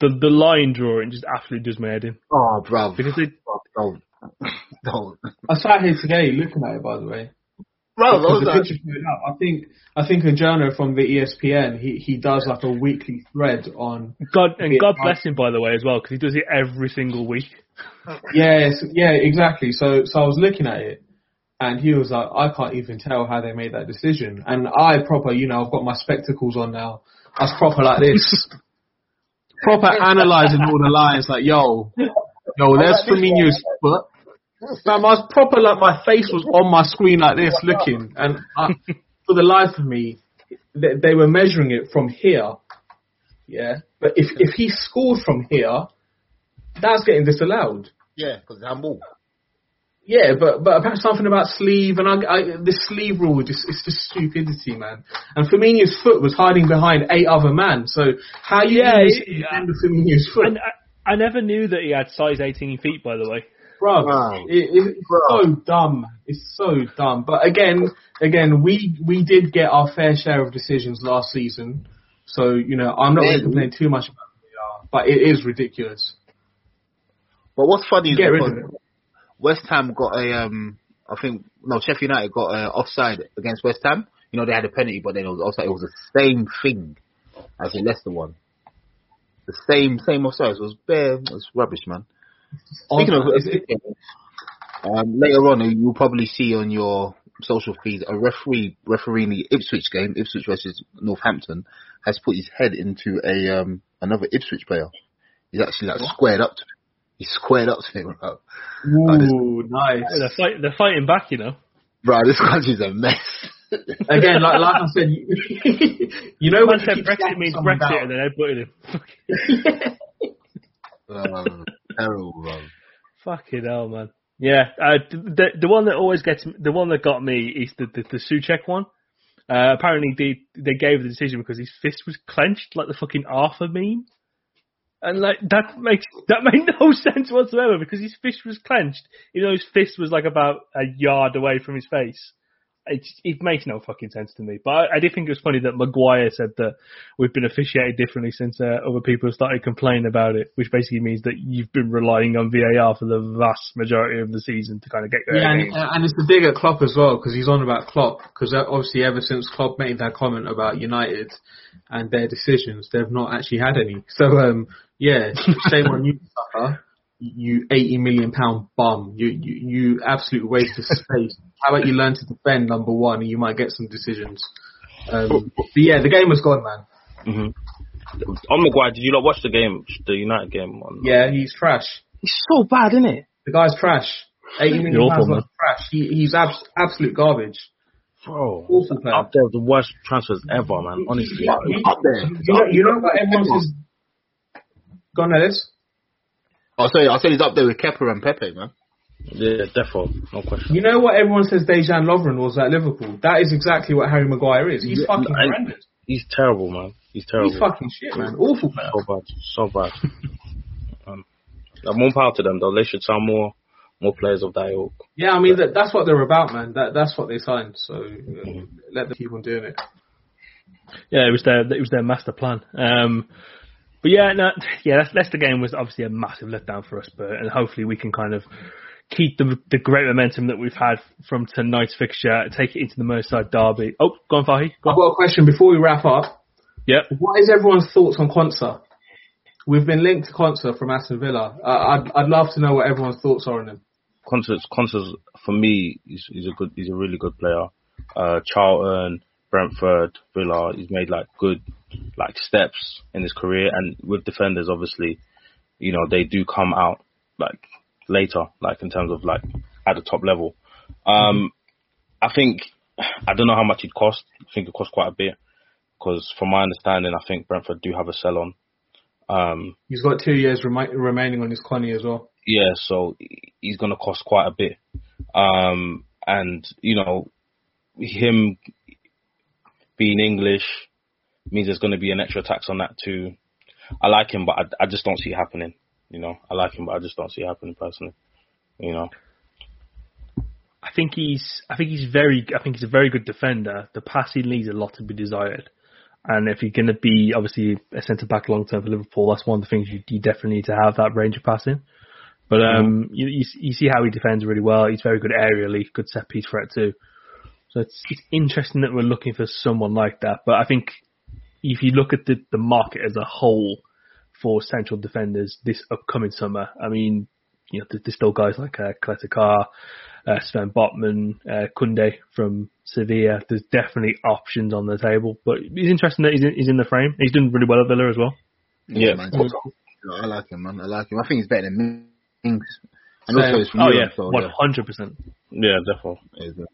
the the line drawing just absolutely does my head in Oh, bruv. because they Don't. Don't. I sat here today looking at it, by the way. Bruv, I Because the like, picture's going up. I think I think a journal from the ESPN he he does like a weekly thread on God and Yeah. God bless him by the way as well because he does it every single week. Yes, yeah, exactly. So, so I was looking at it, and he was like, "I can't even tell how they made that decision." And I proper, you know, I've got my spectacles on now. I was proper like this, proper analyzing all the lines. Like, yo, yo, there's Firmino's foot. Fam, I was proper like my face was on my screen like this, looking, and I, for the life of me, they, they were measuring it from here. Yeah, but if if he scored from here, that's getting disallowed. yeah, because handball. Yeah, but but apparently something about sleeve and I, I this sleeve rule just it's just stupidity, man. And Firmino's foot was hiding behind eight other men. So how you Yeah, yeah, it- yeah. end of Firmino's foot, And I, I never knew that he had size 18 feet, by the way. Bro? Wow. It, it's Bro. so dumb. It's so dumb. But again, again, we we did get our fair share of decisions last season. So you know, I'm not going Yeah. to complain too much about VAR, but it is ridiculous. But what's funny is Get it. West Ham got a, um, I think, no, Sheffield United got a offside against West Ham. You know, they had a penalty, but then it was offside. It was the same thing as the Leicester one. The same, same offside. It was bare, it was rubbish, man. Speaking of, It's- it- um, later on, you'll probably see on your social feed a referee refereeing the Ipswich game, Ipswich versus Northampton, has put his head into a um, another Ipswich player. He's actually like squared up to him. He's squared up to him, bro. Ooh, nice. They're, fight, they're fighting back, you know. Bro, this country's a mess. Again, like, like I said, you, you know when Man you said Brexit means Brexit, down- and then I butted him. um, terrible, bro. Fucking hell, man. Yeah, uh, the the one that always gets the one that got me is the the, the Souček one. Uh, apparently they they gave the decision because his fist was clenched like the fucking Arthur meme, and like that makes that made no sense whatsoever because his fist was clenched. You know, his fist was like about a yard away from his face. It it makes no fucking sense to me. But I, I did think it was funny that Maguire said that we've been officiated differently since uh, other people have started complaining about it, which basically means that you've been relying on VAR for the vast majority of the season to kind of get your Yeah, and, and it's the dig at Klopp as well because he's on about Klopp because obviously ever since Klopp made that comment about United and their decisions, they've not actually had any. So um, yeah, shame on you, sucker. You eighty million pound bum. You you you absolute waste of space. How about you learn to defend number one and you might get some decisions. Um, but yeah, the game was gone, man. hmm On Maguire, did you not watch the game, the United game? On, Yeah, he's trash. He's so bad, isn't it? The guy's trash. 80 million Awful, pounds man. trash. He, he's abs- absolute garbage. Bro, Awful player. up there with the worst transfers ever, man. Honestly, You, you- you know, you know what everyone says? Go on, Ellis. I'll say I'll say he's up there with Kepa and Pepe, man. yeah, defo, no question. You know what everyone says Dejan Lovren was at Liverpool? That is exactly what Harry Maguire is. He's Yeah, fucking I- horrendous. He's terrible, man. He's terrible. He's fucking shit, man. Awful player. so bad, so bad. um, like, more power to them, though. They should sign more, more players of that ilk. Yeah, I mean that, that's what they're about, man. That that's what they signed. So uh, let them keep on doing it. Yeah, it was their it was their master plan. Um, but yeah, no, yeah, that's, Leicester game was obviously a massive letdown for us, but and hopefully we can kind of keep the the great momentum that we've had from tonight's fixture, take it into the Merseyside derby. Oh, go on, Fahi. Go I've got a question before we wrap up. Yep. What is everyone's thoughts on Konsa? We've been linked to Konsa from Aston Villa. Uh, I'd I'd love to know what everyone's thoughts are on him. Konsa, Konsa for me, he's, he's a good, he's a really good player. Uh, Charlton, Brentford, Villa, he's made like good, like steps in his career. And with defenders, obviously, you know, they do come out like later, like in terms of like at the top level. Um, I think, I don't know how much it cost. I think it cost quite a bit because from my understanding, I think Brentford do have a sell on. Um, He's got two years remi- remaining on his Connie as well. yeah, so he's going to cost quite a bit. Um, and, you know, him being English means there's going to be an extra tax on that too. I like him, but I, I just don't see it happening. You know, I like him, but I just don't see it happening personally. You know, I think he's I think he's very I think he's a very good defender. The passing leaves a lot to be desired. And if you're going to be obviously a centre back long term for Liverpool, that's one of the things you, you definitely need to have that range of passing. But um, you, you you see how he defends really well. He's very good aerially, good set piece threat too. So it's it's interesting that we're looking for someone like that. But I think if you look at the the market as a whole for central defenders this upcoming summer, I mean, you know, there- there's still guys like uh, Kletekar, uh, Sven Botman, uh, Koundé from Sevilla. There's definitely options on the table, but it's interesting that he's in, he's in the frame. He's doing really well at Villa as well. Yeah. man. I like him, man. I like him. I think he's better than Mings. And Same. also, he's from Oh Europe, yeah, so yeah, hundred percent. yeah, definitely.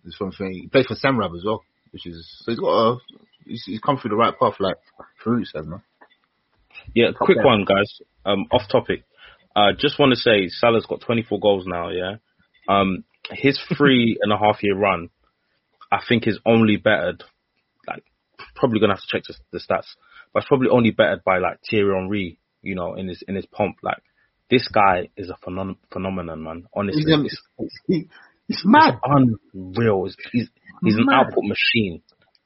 Uh, he's from he plays for Samrab as well, which is so he's got a he's, he's come through the right path like Farouk said, man. Yeah, quick one, guys. Um, off topic. Uh, just want to say Salah's got 24 goals now. Yeah. Um, his three and a half year run, I think is only bettered. Like, probably gonna have to check the, the stats, but it's probably only bettered by like Thierry Henry. You know, in his in his pomp. Like, this guy is a phenom- phenomenon, man. Honestly, He's, it's, he, he's mad. unreal. He's he's, he's an output machine.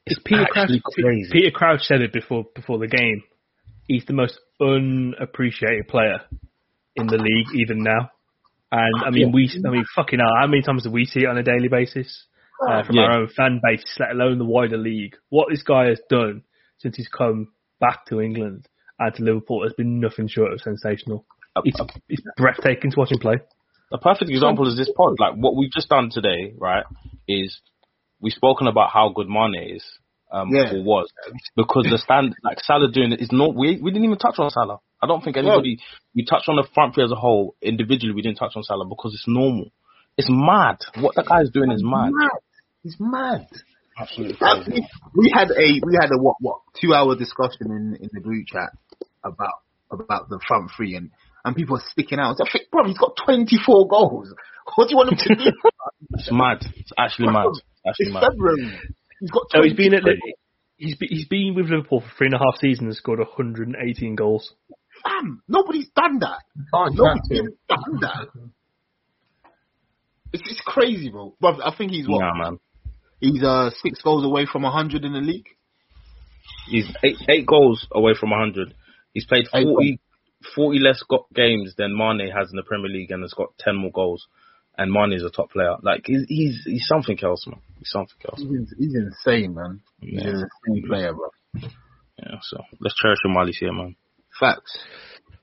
It's Peter Crouch, crazy. Peter Crouch said it before before the game. He's the most unappreciated player in the league even now. And I mean, we, I mean, fucking hell, how many times do we see it on a daily basis uh, from Yeah. our own fan base, let alone the wider league? What this guy has done since he's come back to England and to Liverpool has been nothing short of sensational. It's, it's breathtaking to watch him play. A perfect example is this pod. Like what we've just done today, right? Is we've spoken about how good Mane is, um, Yeah. or was, because the stand like Salah doing it is not. We we didn't even touch on Salah. I don't think anybody. We touched on the front three as a whole. Individually, we didn't touch on Salah because it's normal. It's mad. What that guy's doing is mad. He's mad. Absolutely Uh, crazy. we, we had a we had a what what two hour discussion in in the group chat about about the front three and and people are sticking out. I think, bro, he's got 24 goals. What do you want him to do? It's mad. It's actually mad. It's actually it's mad. February. He's got. So he's 20 been at he's be, he's been with Liverpool for three and a half seasons and scored 118 goals. Fam, nobody's done that. Can't Nobody's track done that. It's, it's crazy, bro. Bro, I think he's what? Nah, man. He's uh six goals away from 100 in the league. He's eight, eight goals away from 100. He's played Eight 40, 40 less go- games than Mane has in the Premier League and has got 10 more goals. And Mane is a top player. Like, he's, he's, he's something else, man. He's something else. He's, he's insane, man. He's Yeah. an insane player, bro. Yeah, so let's cherish him while he's here, man. Facts.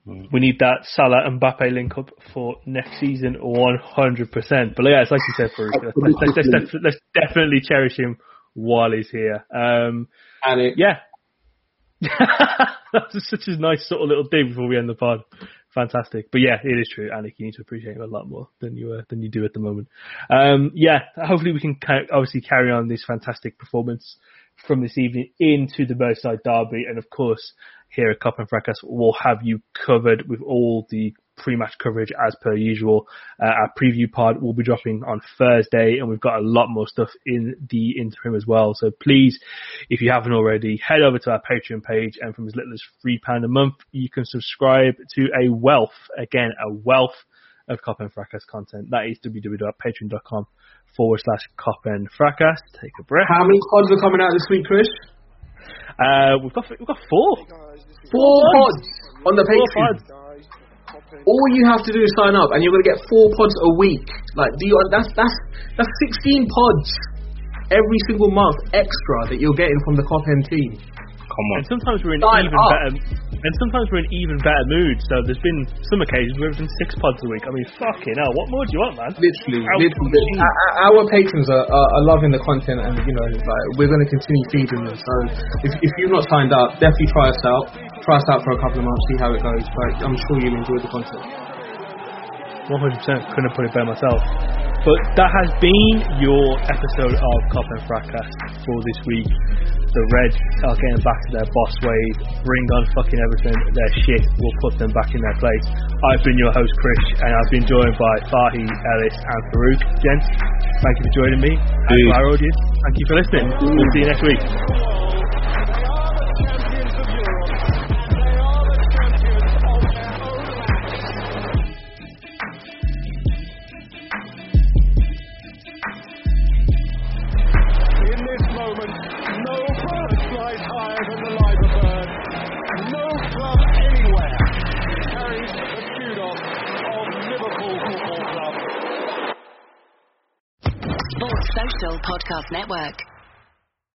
We need that Salah and Mbappe link up for next season 100%. But yeah, it's like you said, Farouk, let's, let's, let's, let's, let's definitely cherish him while he's here. Um, And it, yeah. That's such a nice sort of little thing before we end the pod. Fantastic, but yeah, it is true. Anik, you need to appreciate him a lot more than you uh, than you do at the moment. Um, yeah, hopefully we can ca- obviously carry on this fantastic performance from this evening into the Merseyside derby, and of course, here at Cop and Fracas, we'll have you covered with all the pre-match coverage as per usual. Uh, our preview pod will be dropping on Thursday and we've got a lot more stuff in the interim as well. So please, if you haven't already, head over to our Patreon page and from as little as £3 a month, you can subscribe to a wealth, again, a wealth of Cop and Fracas content. That is www.patreon.com forward slash Cop and Fracas. Take a breath. How many pods are coming out this week, Chris? Uh, we've got we've got four. Four pods on the Four Patreon. All you have to do is sign up, and you're gonna get four pods a week. Like, do you? That's that's that's 16 pods every single month extra that you're getting from the Cop team. Come on. And sometimes we're in Sign even up. better, and sometimes we're in even better mood. So there's been some occasions where we've done six pods a week. I mean, fucking hell, what more do you want, man? Literally, How- literally. Our, our- our patrons are, are, are loving the content, and you know, like we're going to continue feeding them. So if, if you've not signed up, definitely try us out. Try us out for a couple of months, see how it goes. But I'm sure you'll enjoy the content. 100% couldn't have put it better myself. But that has been your episode of Cop and Fracas for this week. The Reds are getting back to their boss ways. Bring on fucking everything. Their shit will put them back in their place. I've been your host, Chris, and I've been joined by Fahi, Ellis, and Farouk. Gents, thank you for joining me. And to our audience, thank you for listening. We'll see you next week. Flies higher than the liver bird. No club anywhere carries the kudos of Liverpool Football Club. Sports Social Podcast Network.